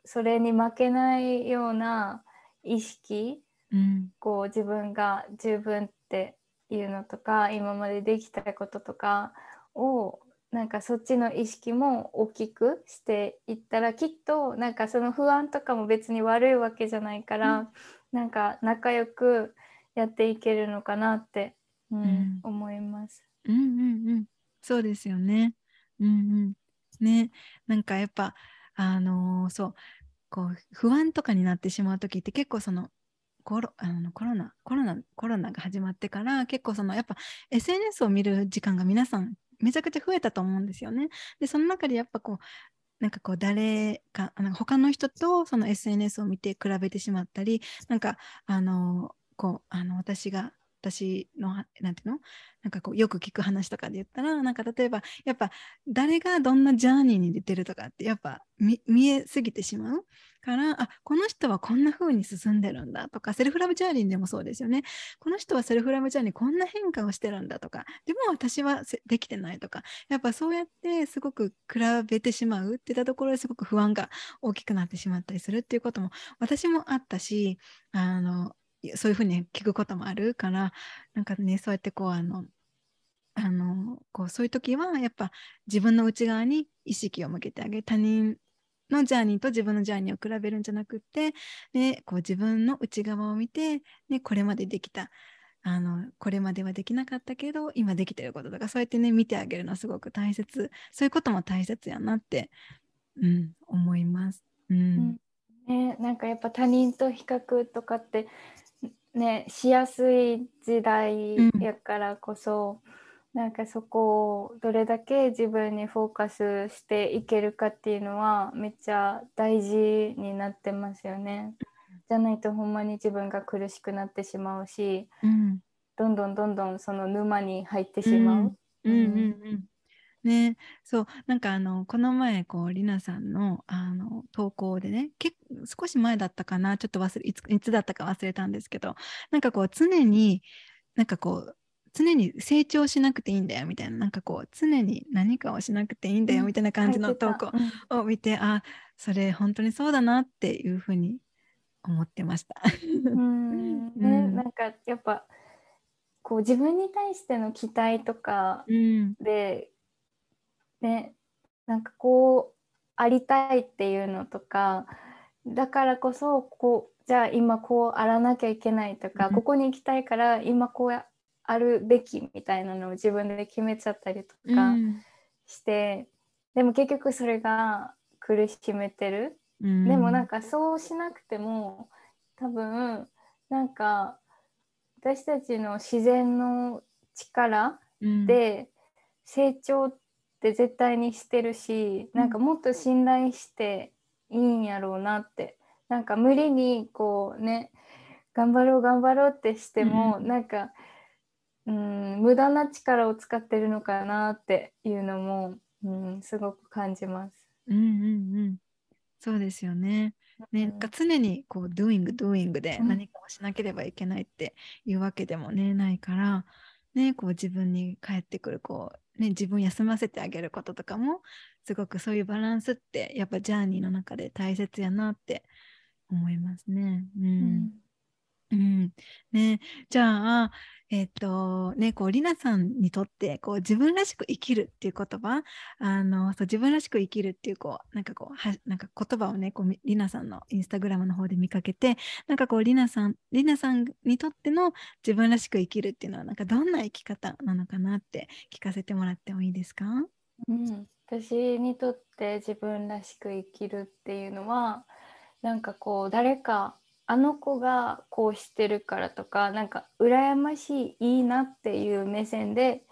それに負けないような意識うん。こう自分が十分っていうのとか今までできたこととかをなんかそっちの意識も大きくしていったらきっとなんかその不安とかも別に悪いわけじゃないから、なんか仲良くやっていけるのかなって、うんうん。思います。うんうんうん。そうですよね。うんうん。ね。なんかやっぱあのーそう。こう不安とかになってしまう時って結構そのコロあのコロナコロナコロナが始まってから結構そのやっぱ SNS を見る時間が皆さんめちゃくちゃ増えたと思うんですよね。でその中でやっぱこうなんかこう誰かなんか他の人とその SNS を見て比べてしまったりなんかあのこうあの私が私のなんていうの？なんかこうよく聞く話とかで言ったらなんか例えばやっぱ誰がどんなジャーニーに出てるとかってやっぱ見えすぎてしまうからあこの人はこんな風に進んでるんだとかセルフラブジャーニーでもそうですよね。この人はセルフラブジャーニーこんな変化をしてるんだとかでも私はできてないとかやっぱそうやってすごく比べてしまうっていったところですごく不安が大きくなってしまったりするっていうことも私もあったしあのそういうふうに聞くこともあるからなんかねそうやってこうあのあのこうそういう時はやっぱ自分の内側に意識を向けてあげる他人のジャーニーと自分のジャーニーを比べるんじゃなくって、ね、こう自分の内側を見て、ね、これまでできたあのこれまではできなかったけど今できてることとかそうやってね見てあげるのはすごく大切。そういうことも大切やなって、うん、思います。うん。ね、なんかやっぱ他人と比較とかってねしやすい時代やからこそ、なんかそこをどれだけ自分にフォーカスしていけるかっていうのはめっちゃ大事になってますよね。じゃないとほんまに自分が苦しくなってしまうしうんどんどんどんどんその沼に入ってしまう。うんうんうんね。そうなんかあのこの前こうりなさんのあの投稿でね結少し前だったかなちょっと忘れいついつだったか忘れたんですけどなんかこう常になんかこう常に成長しなくていいんだよみたいななんかこう常に何かをしなくていいんだよみたいな感じの投稿うん。を見て、あそれ本当にそうだなっていうふうに思ってました。うん。ね、うん。なんかやっぱこう自分に対しての期待とかうん。でねなんかこうありたいっていうのとかだからこそこうじゃあ今こうあらなきゃいけないとか、うん。ここに行きたいから今こうあるべきみたいなのを自分で決めちゃったりとうかん。して、でも結局それが苦しめてる。うん。でもなんかそうしなくても多分なんか私たちの自然の力うん。で成長って絶対にしてるし、なんかもっと信頼していいんやろうなって。なんか無理にこうね頑張ろう頑張ろうってしても、うんなんかうん無駄な力を使ってるのかなっていうのも、うん、すごく感じます。うんうんうん。そうですよね。ね、なんか常にこう doing doing でうん。何かをしなければいけないっていうわけでもねないから、ね、こう自分に返ってくるこう、ね、自分休ませてあげることとかもすごくそういうバランスってやっぱジャーニーの中で大切やなって思いますね。ううんうん、ね、じゃあ、えっとね、こう、りなさんにとって、こう、自分らしく生きるっていう言葉、あの、そう、自分らしく生きるっていう、こう、なんかこう、は、なんか言葉をね、こう、りなさんのインスタグラムの方で見かけて、なんかこう、りなさん、りなさんにとっての自分らしく生きるっていうのは、なんかどんな生き方なのかなって聞かせてもらってもいいですか？うん、私にとって自分らしく生きるっていうのはなんかこう誰かあの子がこうしてるからとかなんか羨ましいいいなっていう目線で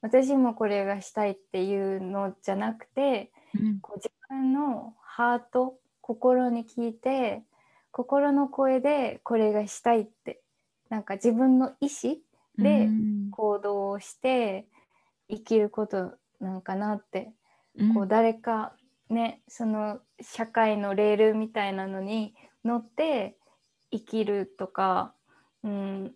私もこれがしたいっていうのじゃなくてうん、こう自分のハート心に聞いて心の声でこれがしたいってなんか自分の意思でうん。行動をして生きることなんかなってうん。こう誰かねその社会のレールみたいなのに乗って生きるとか、うん、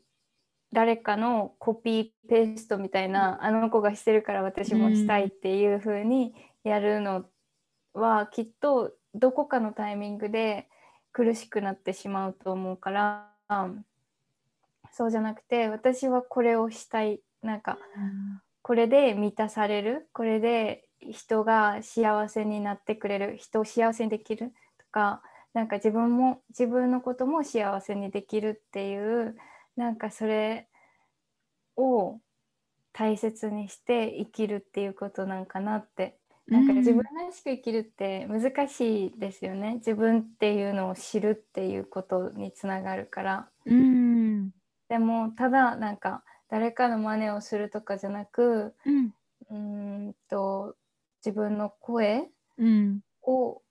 誰かのコピーペーストみたいな、あの子がしてるから私もしたいっていう風にやるのは、きっとどこかのタイミングで苦しくなってしまうと思うからそうじゃなくて私はこれをしたい。なんかこれで満たされる？これで人が幸せになってくれる？人を幸せにできる？とかなんか自分も自分のことも幸せにできるっていうなんかそれを大切にして生きるっていうことなんかなって。なんか自分らしく生きるって難しいですよね、自分っていうのを知るっていうことにつながるから。うん。でもただなんか誰かの真似をするとかじゃなく、うん、んと自分の声を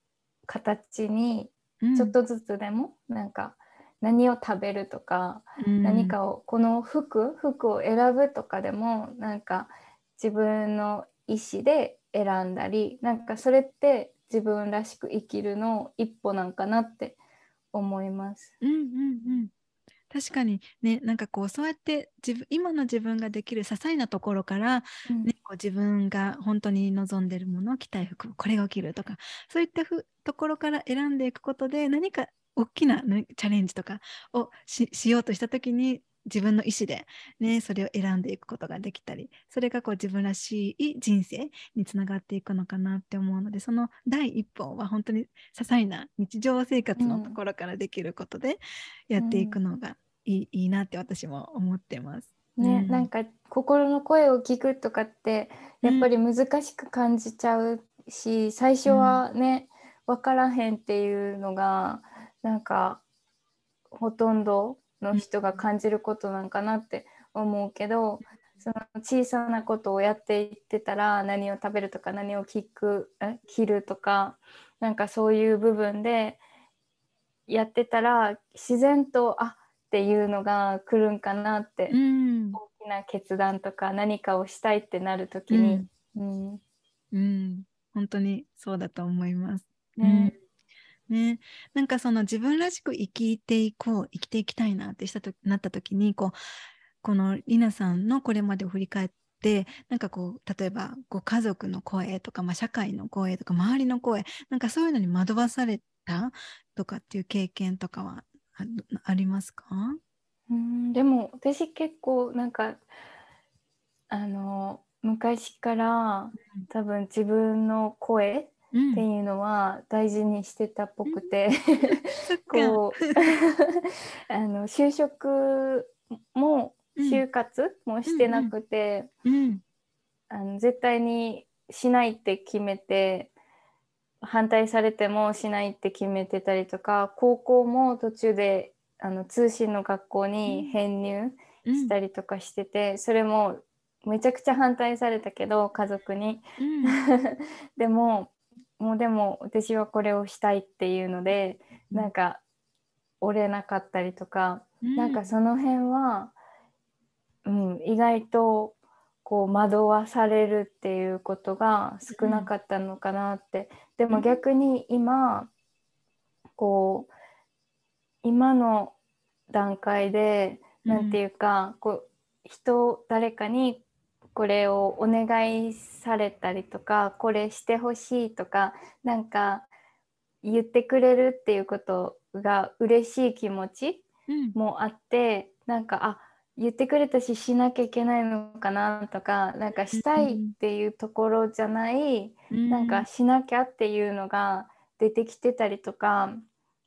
形にちょっとずつでもなんか何を食べるとか、うん、何かをこの服服を選ぶとかでもなんか自分の意思で選んだりなんかそれって自分らしく生きるの一歩なんかなって思います。うんうんうん確かにねなんかこうそうやって自分今の自分ができる些細なところから、うん、ね、こう自分が本当に望んでるものを着たい服これが起きるとかそういったふところから選んでいくことで何か大きな、ね、チャレンジとかをしようとした時に自分の意思で、ね、それを選んでいくことができたりそれがこう自分らしい人生につながっていくのかなって思うのでその第一歩は本当に些細な日常生活のところからできることでやっていくのがいいうん、いいなって私も思ってます。ね、うん、なんか心の声を聞くとかってやっぱり難しく感じちゃうし、うん、最初はね、分からへんっていうのがなんかほとんどの人が感じることなんかなって思うけどその小さなことをやっていってたら何を食べるとか何を聞くえ切るとかなんかそういう部分でやってたら自然とあっていうのが来るんかなって、うん、大きな決断とか何かをしたいってなる時に、うん、うん、本当にそうだと思います。ね、ね、なんかその自分らしく生きていこう生きていきたいなってしたとなった時にこうこのりなさんのこれまでを振り返ってなんかこう例えばご家族の声とか、まあ、社会の声とか周りの声なんかそういうのに惑わされたとかっていう経験とかはありますか？うんでも私結構なんかあの昔から多分自分の声っていうのは大事にしてたっぽくて、うん、こう あの就職も就活もしてなくて、うんうん、あの絶対にしないって決めて反対されてもしないって決めてたりとか高校も途中であの通信の学校に編入したりとかしてて、それもめちゃくちゃ反対されたけど家族に。でももうでも私はこれをしたいっていうので、うん、なんか折れなかったりとか、うん、なんかその辺は、うん、意外とこう惑わされるっていうことが少なかったのかなって、うん、でも逆に今こう今の段階で何て言うか、こう人誰かにこれをお願いされたりとかこれしてほしいとかなんか言ってくれるっていうことが嬉しい気持ちもあって、うん、なんかあ言ってくれたししなきゃいけないのかなとかなんかしたいっていうところじゃない、うん、なんかしなきゃっていうのが出てきてたりとか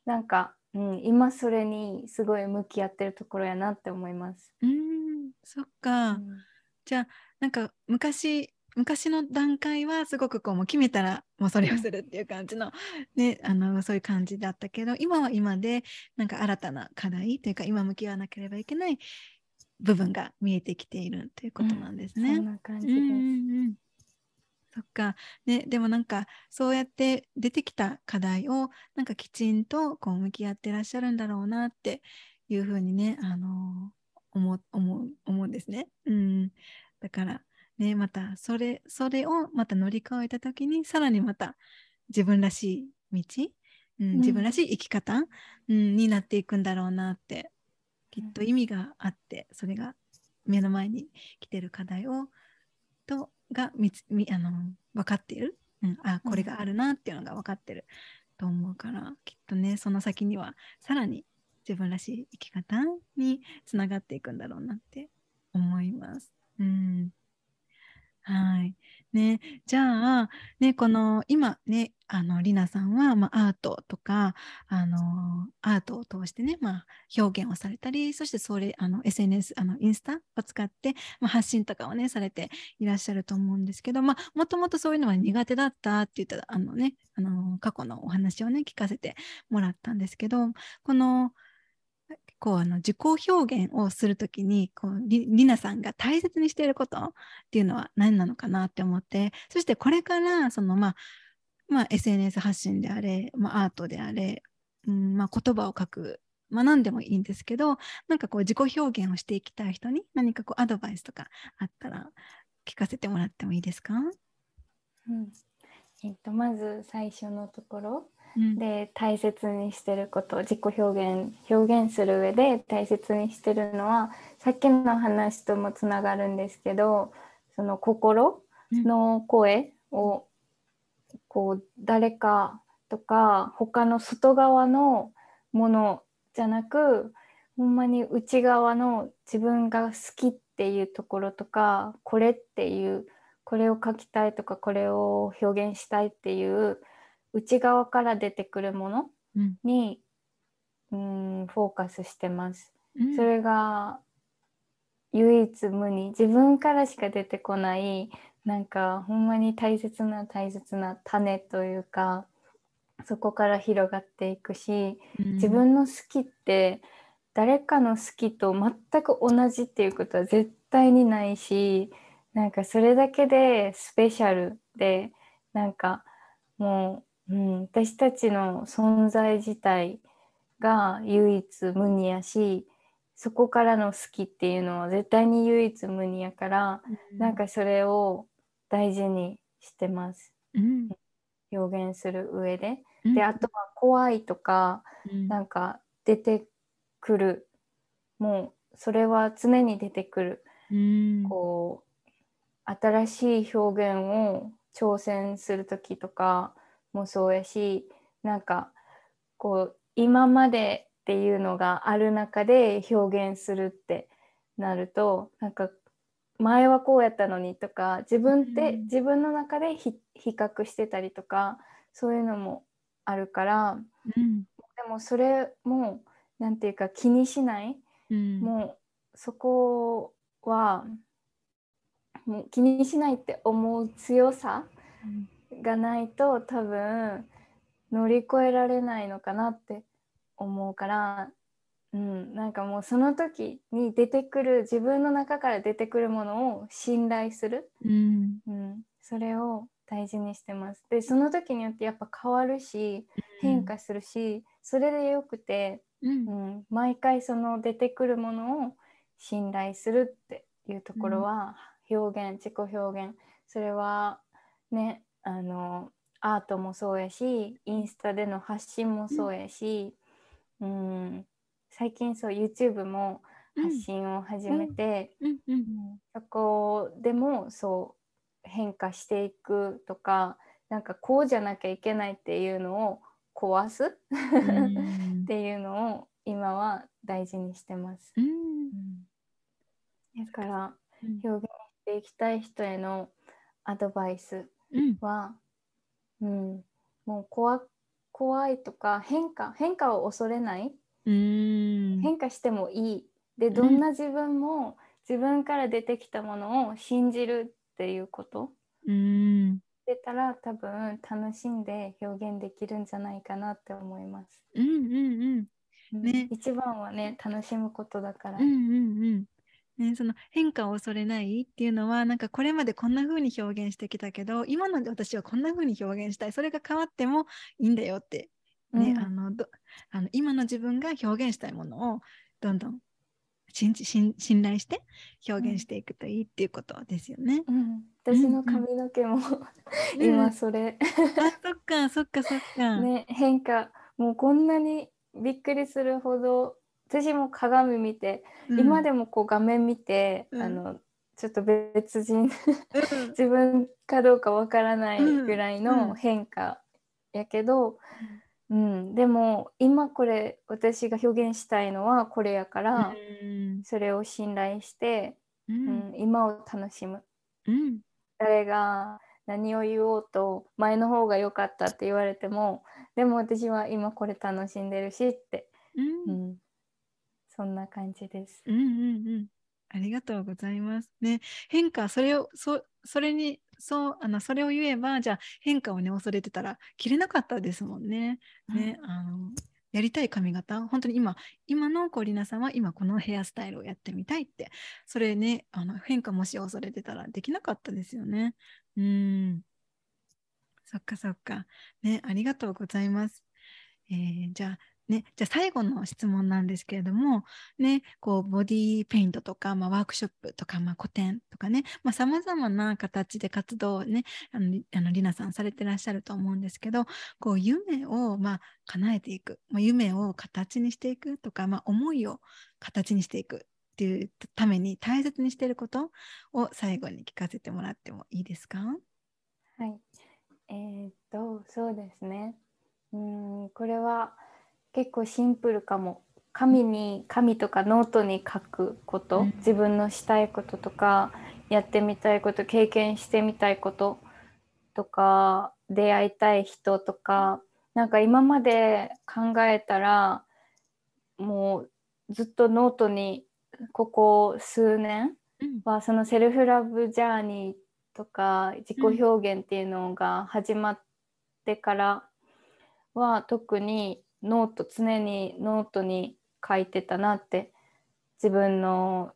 なんか、うん、今それにすごい向き合ってるところやなって思います。うん。そっか、うん、じゃあなんか昔昔の段階はすごくこうもう決めたらもうそれをするっていう感じの,、ね、あのそういう感じだったけど今は今でなんか新たな課題というか今向き合わなければいけない部分が見えてきているということなんですね。うん、そんな感じです。うんうんそっか、ね、でもなんかそうやって出てきた課題をなんかきちんとこう向き合ってらっしゃるんだろうなっていうふうにね、あの思思う思うんですね。うん、だから、ね、またそれそれをまた乗り越えた時にさらにまた自分らしい道、うん、自分らしい生き方、うん、になっていくんだろうなってきっと意味があってそれが目の前に来てる課題をとがみつみあの分かっている、うん、あこれがあるなっていうのが分かってると思うから、きっとねその先にはさらに自分らしい生き方につながっていくんだろうなって思います。うんはい。ね、じゃあ、ね、この今ね、あの、りなさんは、まあ、アートとか、あの、アートを通してね、まあ、表現をされたり、そしてそれ、あの、SNS、あの、インスタを使って、まあ、発信とかをね、されていらっしゃると思うんですけど、まあ、もともとそういうのは苦手だったって言ったら、あのね、あの、過去のお話をね、聞かせてもらったんですけど、この、こうあの自己表現をするときにこうりりなさんが大切にしていることっていうのは何なのかなって思ってそしてこれからそのまあまあ、SNS 発信であれ、まあ、アートであれ、うんまあ、言葉を書く、まあ、何でもいいんですけどなんかこう自己表現をしていきたい人に何かこうアドバイスとかあったら聞かせてもらってもいいですか、うん。えっと、まず最初のところで大切にしてること自己表現表現する上で大切にしてるのはさっきの話ともつながるんですけどその心の声をこう誰かとか他の外側のものじゃなくほんまに内側の自分が好きっていうところとかこれっていうこれを書きたいとかこれを表現したいっていう内側から出てくるものに、うん、ん、フォーカスしてます。うん、それが唯一無二。自分からしか出てこないなんかほんまに大切な大切な種というかそこから広がっていくし、うん、自分の好きって誰かの好きと全く同じっていうことは絶対にないしなんかそれだけでスペシャルでなんかもううん、私たちの存在自体が唯一無二やしそこからの好きっていうのは絶対に唯一無二やから、うん、なんかそれを大事にしてます、うん、表現する上で。うん、であとは怖いとか、うん、なんか出てくる。もうそれは常に出てくる、こう新しい表現を挑戦する時とかもそうやしなんかこう今までっていうのがある中で表現するってなるとなんか前はこうやったのにとか自分って、自分の中で比較してたりとかそういうのもあるから、うん、でもそれも何て言うか気にしない、うん、もうそこはもう気にしないって思う強さがないと多分乗り越えられないのかなって思うから、うん、なんかもうその時に出てくる自分の中から出てくるものを信頼する、うん、うん、それを大事にしてます。でその時によってやっぱ変わるし変化するし、それでよくて、うん、うん、毎回その出てくるものを信頼するっていうところは、表現自己表現それはねあのアートもそうやしインスタでの発信もそうやし、うん、ん、最近そう YouTube も発信を始めて、そこでもそう変化していくとかなんかこうじゃなきゃいけないっていうのを壊す？っていうのを今は大事にしてます。うん、だから表現していきたい人へのアドバイス。は、うん、うん、もう怖怖いとか変化変化を恐れない。変化してもいい。でどんな自分も自分から出てきたものを信じるっていうこと。うん。出たら多分楽しんで表現できるんじゃないかなって思います。うんうんうん。ね、一番はね楽しむことだから。うんうんうんね、その変化を恐れないっていうのはなんかこれまでこんな風に表現してきたけど今ので私はこんな風に表現したい。それが変わってもいいんだよって、ね、うん、あのあの今の自分が表現したいものをどんどん信じ信頼して表現していくといいっていうことですよね。うん、私の髪の毛も、うん、今それ、あそっかそっかそっか。ね変化。もうこんなにびっくりするほど私も鏡見て、うん。今でもこう画面見て、うん。あのちょっと別人うん。自分かどうかわからないぐらいうん。の変化やけど、うん。でも今これ私が表現したいのはこれやから、うん。それを信頼して、ううんん、今を楽しむ。うん。誰が何を言おうと前の方が良かったって言われてもでも私は今これ楽しんでるしって、うん。うん、そんな感じです。うんうんうん。ありがとうございます。ね、変化、それを、そそれに、そう、あの、それを言えば、じゃあ変化をね、恐れてたら、着れなかったですもんね。ね、あの、やりたい髪型、本当に今、今のコリナさんは今このヘアスタイルをやってみたいって、それね、あの変化もし恐れてたらできなかったですよね。うん。そっかそっか。ね、ありがとうございます。えーじゃあ、ね、じゃあ最後の質問なんですけれども、ね、こうボディーペイントとか、まあ、ワークショップとか、まあ、個展とかね、さまざ、まな形で活動をね、あのりなさんされてらっしゃると思うんですけど、こう夢をまあ叶えていく、まあ、夢を形にしていくとか、まあ、思いを形にしていくっていうために大切にしていることを最後に聞かせてもらってもいいですか？はい。えーっと、そうですね。うん、これは結構シンプルかも。紙に、紙とかノートに書くこと、うん。自分のしたいこととか、やってみたいこと、経験してみたいこととか、出会いたい人とか、なんか今まで考えたら、もうずっとノートに、ここ数年、うん。はその self love journey とか自己表現っていうのが始まってからは特にノート常にノートに書いてたなって自分の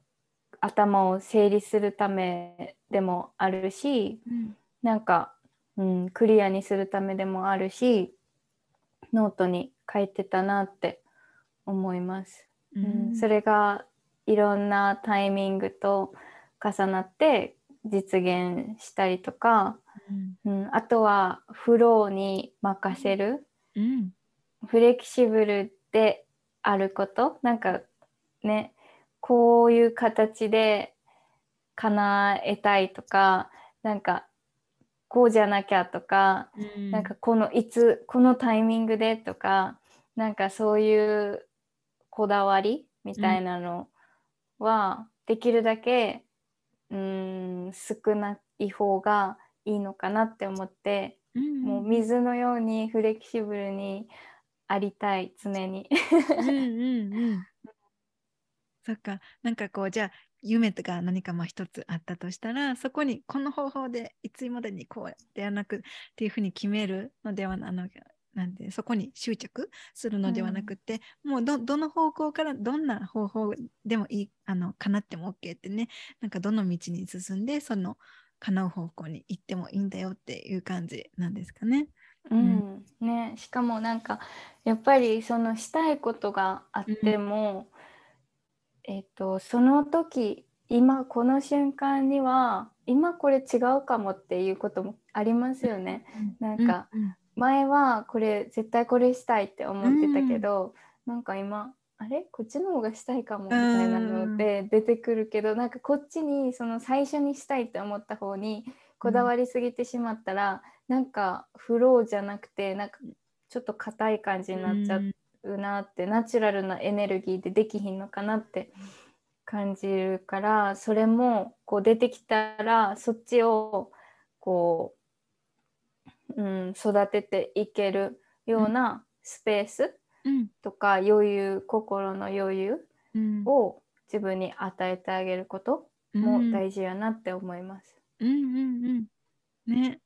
頭を整理するためでもあるしうんなんか、うん、クリアにするためでもあるしノートに書いてたなって思います。ううんん、それがいろんなタイミングと重なって実現したりとか、うん。うん、あとはフローに任せる。うんフレキシブルであること？なんかねこういう形で叶えたいとかなんかこうじゃなきゃとかうん。なんかこのいつこのタイミングでとかなんかそういうこだわりみたいなのは、できるだけうーん少ない方がいいのかなって思って、うん。もう水のようにフレキシブルにありたい常に。うんうんうん。そっか、なんかこう、じゃあ、夢とか何かまあ一つあったとしたら、そこにこの方法でいつまでにこうではなくっていうふうに決めるのではなあのなんでそこに執着するのではなくて、もうどどの方向からどんな方法でもいいあの叶っても OK ってねなんかどの道に進んでその叶う方向に行ってもいいんだよっていう感じなんですかね。うん。ね、しかもなんかやっぱりそのしたいことがあっても、えっとその時今この瞬間には今これ違うかもっていうこともありますよね。なんかうん。前はこれ絶対これしたいって思ってたけど、なんか今あれ？こっちの方がしたいかもみたいなので出てくるけど、なんかこっちにその最初にしたいって思った方にこだわりすぎてしまったら、なんかフローじゃなくてなんかちょっと硬い感じになっちゃうなって、ナチュラルなエネルギーでできひんのかなって感じるからそれもこう出てきたらそっちをこう、うん、育てていけるようなスペースうん。とか余裕心の余裕うん。を自分に与えてあげることも大事やなって思います。うんうんうん。ね。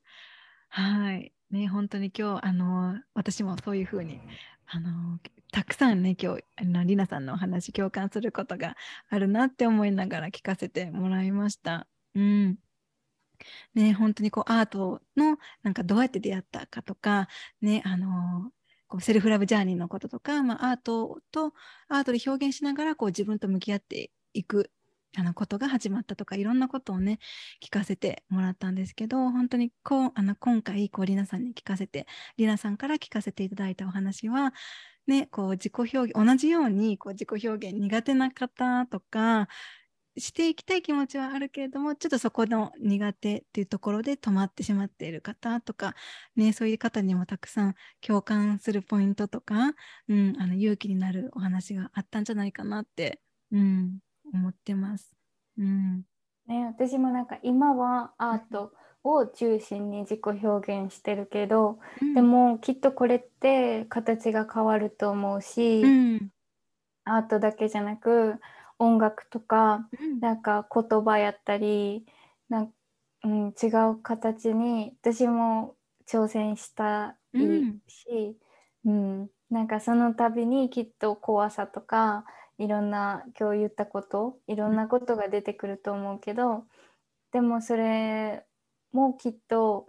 はい。ね、本当に今日、あの、私もそういうふうに、あの、たくさんね、今日、あの、りなさんのお話、共感することがあるなって思いながら聞かせてもらいました。うん。ね、本当にこう、アートの、なんかどうやって出会ったかとか、ね、あの、こうセルフラブジャーニーのこととか、まあ、アートと、アートで表現しながら、こう、自分と向き合っていく、あのことが始まったとかいろんなことをね聞かせてもらったんですけど本当にこうあの今回こうりなさんに聞かせてりなさんから聞かせていただいたお話はね、こう自己表現同じようにこう自己表現苦手な方とかしていきたい気持ちはあるけれどもちょっとそこの苦手っていうところで止まってしまっている方とか、ね、そういう方にもたくさん共感するポイントとか、うん、あの勇気になるお話があったんじゃないかなって、うん、思ってます。うん。ね、私もなんか今はアートを中心に自己表現してるけど、うん、でもきっとこれって形が変わると思うし、うん、アートだけじゃなく音楽とか、うん、なんか言葉やったりなん、うん、違う形に私も挑戦したいし、うん、うん、なんかその度にきっと怖さとかいろんな今日言ったこといろんなことが出てくると思うけどでもそれもきっと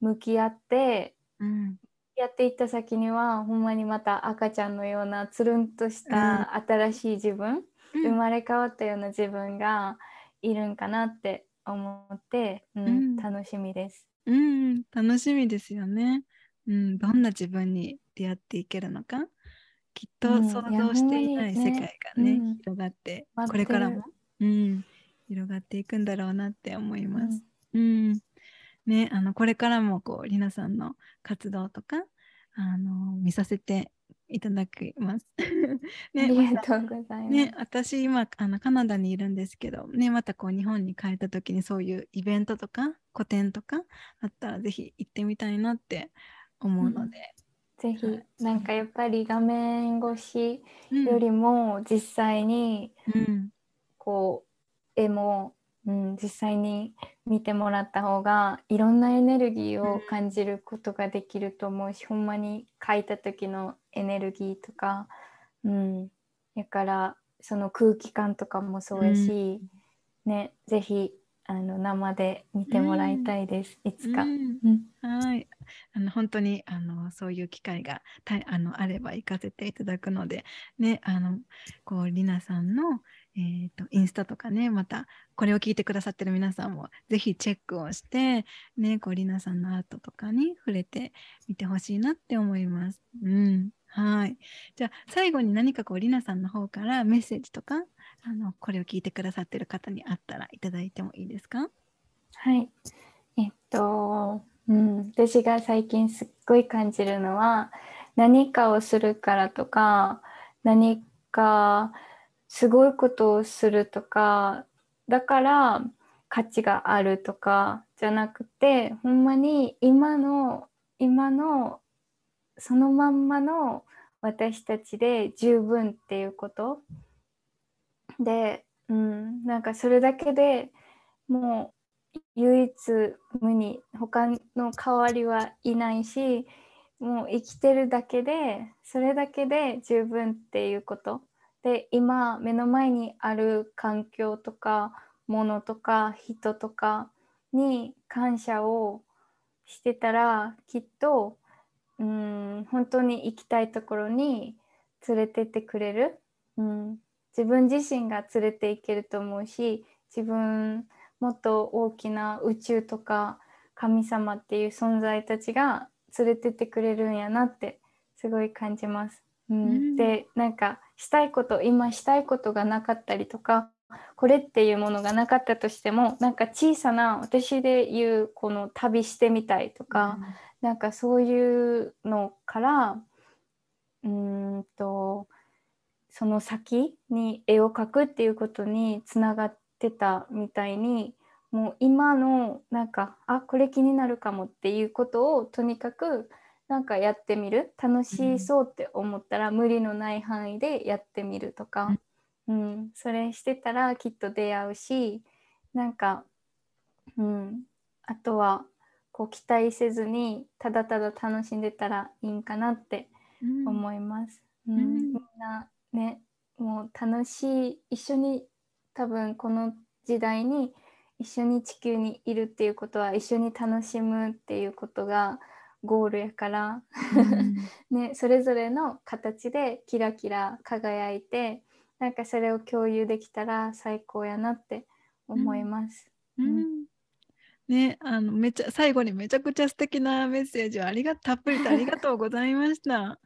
向き合って、うん、やっていった先にはほんまにまた赤ちゃんのようなつるんとした新しい自分、うん、生まれ変わったような自分がいるんかなって思って、うん、うん、楽しみです。うん、楽しみですよね。うん、どんな自分に出会っていけるのかきっと想像していない世界がね、ね広がってこれからも、うん、広がっていくんだろうなって思います。うんね、あのこれからもこうりなさんの活動とかあの見させていただきます。ね、ありがとうございます。ね、私今あのカナダにいるんですけど、ね、またこう日本に帰った時にそういうイベントとか個展とかあったらぜひ行ってみたいなって思うので。うん、ぜひ、なんかやっぱり画面越しよりも実際にこう絵もうん、実際に見てもらった方がいろんなエネルギーを感じることができると思うし、ほんまに書いた時のエネルギーとか、うん、だからその空気感とかもそうやし、うん、ねぜひあの生で見てもらいたいです、うん、いつか。うん、はいあの本当にあのそういう機会がたあのあれば行かせていただくので、ね、あのこうりなさんの、えーと、インスタとかねまたこれを聞いてくださってる皆さんもぜひチェックをして、ね、こうりなさんのアートとかに触れてみてほしいなって思います。うん、はい。じゃあ最後に何かこうりなさんの方からメッセージとかあのこれを聞いてくださってる方にあったらいただいてもいいですか？はい。えっと、うん、私が最近すっごい感じるのは何かをするからとか何かすごいことをするとかだから価値があるとかじゃなくてほんまに今の今のそのまんまの私たちで十分っていうこと。で、うん、なんかそれだけでもう唯一無二。他の代わりはいないしもう生きてるだけでそれだけで十分っていうこと。で今目の前にある環境とかものとか人とかに感謝をしてたらきっとうん本当に行きたいところに連れてってくれる、うん、自分自身が連れていけると思うし自分もっと大きな宇宙とか神様っていう存在たちが連れてってくれるんやなってすごい感じます。うん、うん、でなんかしたいこと今したいことがなかったりとかこれっていうものがなかったとしてもなんか小さな私で言うこの旅してみたいとか、うん、なんかそういうのからうんとその先に絵を描くっていうことにつながってたみたいにもう今のなんかあこれ気になるかもっていうことをとにかくなんかやってみる？楽しそうって思ったら、無理のない範囲でやってみるとか、うん、うん、それしてたらきっと出会うしなんか、うん、あとはこう期待せずにただただ楽しんでたらいいんかなって思います。うん、うん、みんなねもう楽しい一緒に多分この時代に一緒に地球にいるっていうことは一緒に楽しむっていうことがゴールやから、うん、ね、それぞれの形でキラキラ輝いてなんかそれを共有できたら最高やなって思います。うん、うん、ね、あのめちゃ最後にめちゃくちゃ素敵なメッセージをありがたっぷりとありがとうございました。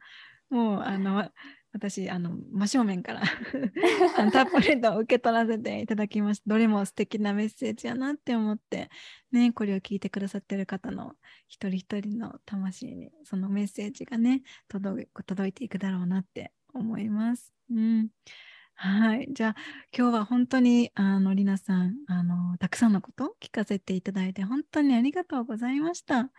もうあの私あの真正面から あのたっぷりと受け取らせていただきましたどれも素敵なメッセージやなって思ってねこれを聞いてくださってる方の一人一人の魂にそのメッセージがね届届いていくだろうなって思います。うんはい。じゃあ、今日は本当に、あの、りなさん、あの、たくさんのことを聞かせていただいて、本当にありがとうございました。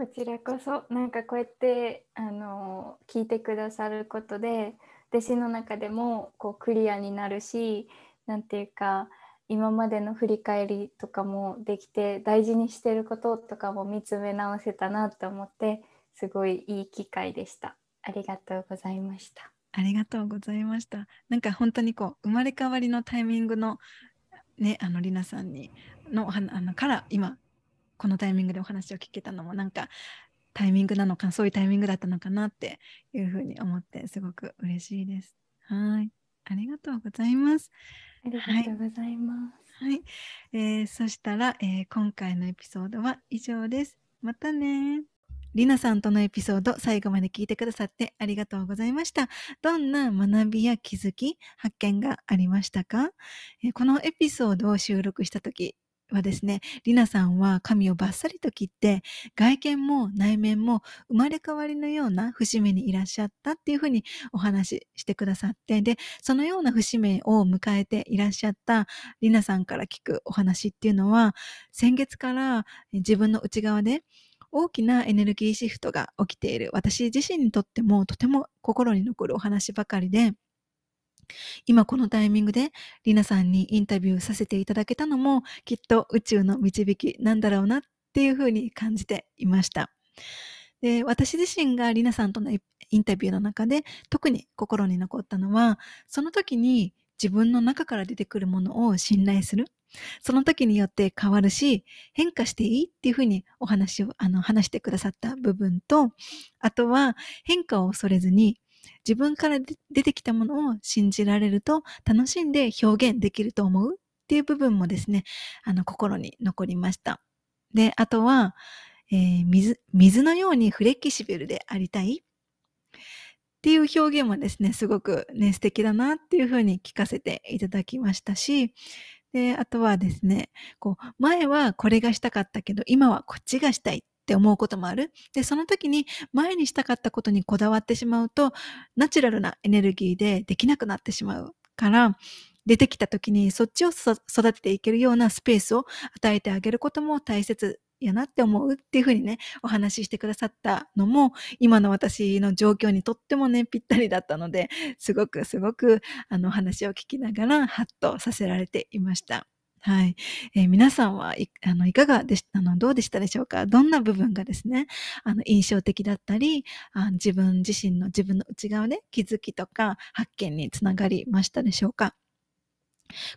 こちらこそ、なんかこうやって、あの、聞いてくださることで、弟子の中でも、こう、クリアになるし、なんていうか、今までの振り返りとかもできて、大事にしてることとかも見つめ直せたなと思って、すごいいい機会でした。ありがとうございました。ありがとうございました。なんか本当にこう生まれ変わりのタイミングのねあのりなさんにのあのから今このタイミングでお話を聞けたのもなんかタイミングなのかそういうタイミングだったのかなっていうふうに思ってすごく嬉しいです。はい。ありがとうございます。ありがとうございます。はい。はい、えー、そしたら、えー、今回のエピソードは以上です。またねりなさんとのエピソード最後まで聞いてくださってありがとうございました。どんな学びや気づき、発見がありましたか？このエピソードを収録した時はですね、りなさんは髪をバッサリと切って、外見も内面も生まれ変わりのような節目にいらっしゃったっていうふうにお話ししてくださって、で、そのような節目を迎えていらっしゃったりなさんから聞くお話っていうのは、先月から自分の内側で大きなエネルギーシフトが起きている。私自身にとってもとても心に残るお話ばかりで今このタイミングでリナさんにインタビューさせていただけたのもきっと宇宙の導きなんだろうなっていうふうに感じていました。で私自身がリナさんとのインタビューの中で特に心に残ったのはその時に自分の中から出てくるものを信頼するその時によって変わるし、変化していいっていうふうにお話を、あの、話してくださった部分と、あとは変化を恐れずに、自分から出てきたものを信じられると楽しんで表現できると思うっていう部分もですね、あの、心に残りました。で、あとは、えー、水、水のようにフレキシブルでありたい。っていう表現もですね、すごくね、素敵だなっていうふうに聞かせていただきましたし、で、あとはですね、こう、前はこれがしたかったけど、今はこっちがしたい。って思うこともある。で、その時に前にしたかったことにこだわってしまうと、ナチュラルなエネルギーでできなくなってしまうから、出てきた時にそっちを育てていけるようなスペースを与えてあげることも大切やなって思うっていうふうにね、お話ししてくださったのも、今の私の状況にとってもね、ぴったりだったので、すごくすごく、あの、話を聞きながら、ハッとさせられていました。はい。えー、皆さんはいあのいかがでしたあのどうでしたでしょうか？どんな部分がですね、あの印象的だったりあ、自分自身の自分の内側で気づきとか発見につながりましたでしょうか？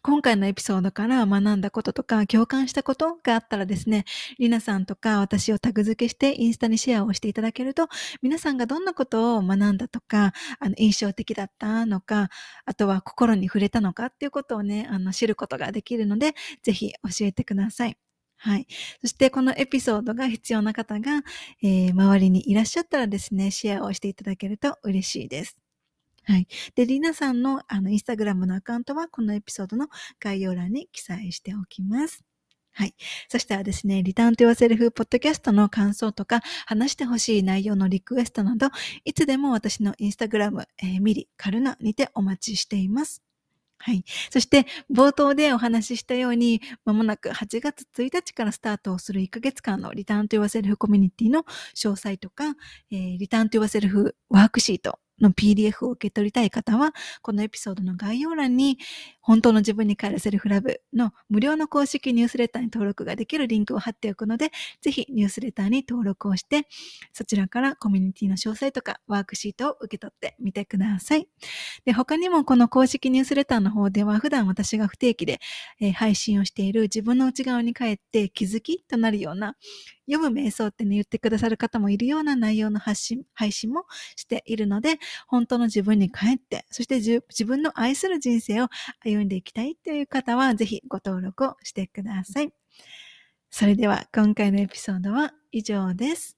今回のエピソードから学んだこととか共感したことがあったらですね、りなさんとか私をタグ付けしてインスタにシェアをしていただけると、皆さんがどんなことを学んだとか、あの印象的だったのか、あとは心に触れたのかっていうことをね、あの知ることができるので、ぜひ教えてください。はい。そしてこのエピソードが必要な方が、えー、周りにいらっしゃったらですね、シェアをしていただけると嬉しいです。はい。で、リナさんのあのインスタグラムのアカウントはこのエピソードの概要欄に記載しておきます。はい。そしたらですね、リターンと y o セルフポッドキャストの感想とか、話してほしい内容のリクエストなど、いつでも私のインスタグラム、えー、ミリ、カルナにてお待ちしています。はい。そして、冒頭でお話ししたように、まもなく8月1日からスタートをする1ヶ月間のリターンと y o セルフコミュニティの詳細とか、えー、リターンと y o セルフワークシート、の PDF を受け取りたい方は、このエピソードの概要欄に、本当の自分に帰るセルフラブの無料の公式ニュースレターに登録ができるリンクを貼っておくので、ぜひニュースレターに登録をして、そちらからコミュニティの詳細とかワークシートを受け取ってみてください。で、他にもこの公式ニュースレターの方では、普段私が不定期で、えー、配信をしている自分の内側に帰って気づきとなるような読む瞑想ってね、言ってくださる方もいるような内容の発信、配信もしているので、本当の自分に帰って、そして自分の愛する人生を歩んでいきたいという方は、ぜひご登録をしてください。それでは、今回のエピソードは以上です。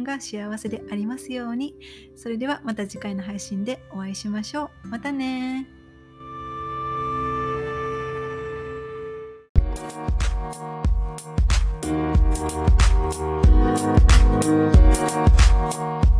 が幸せでありますように。それではまた次回の配信でお会いしましょう。またね。ー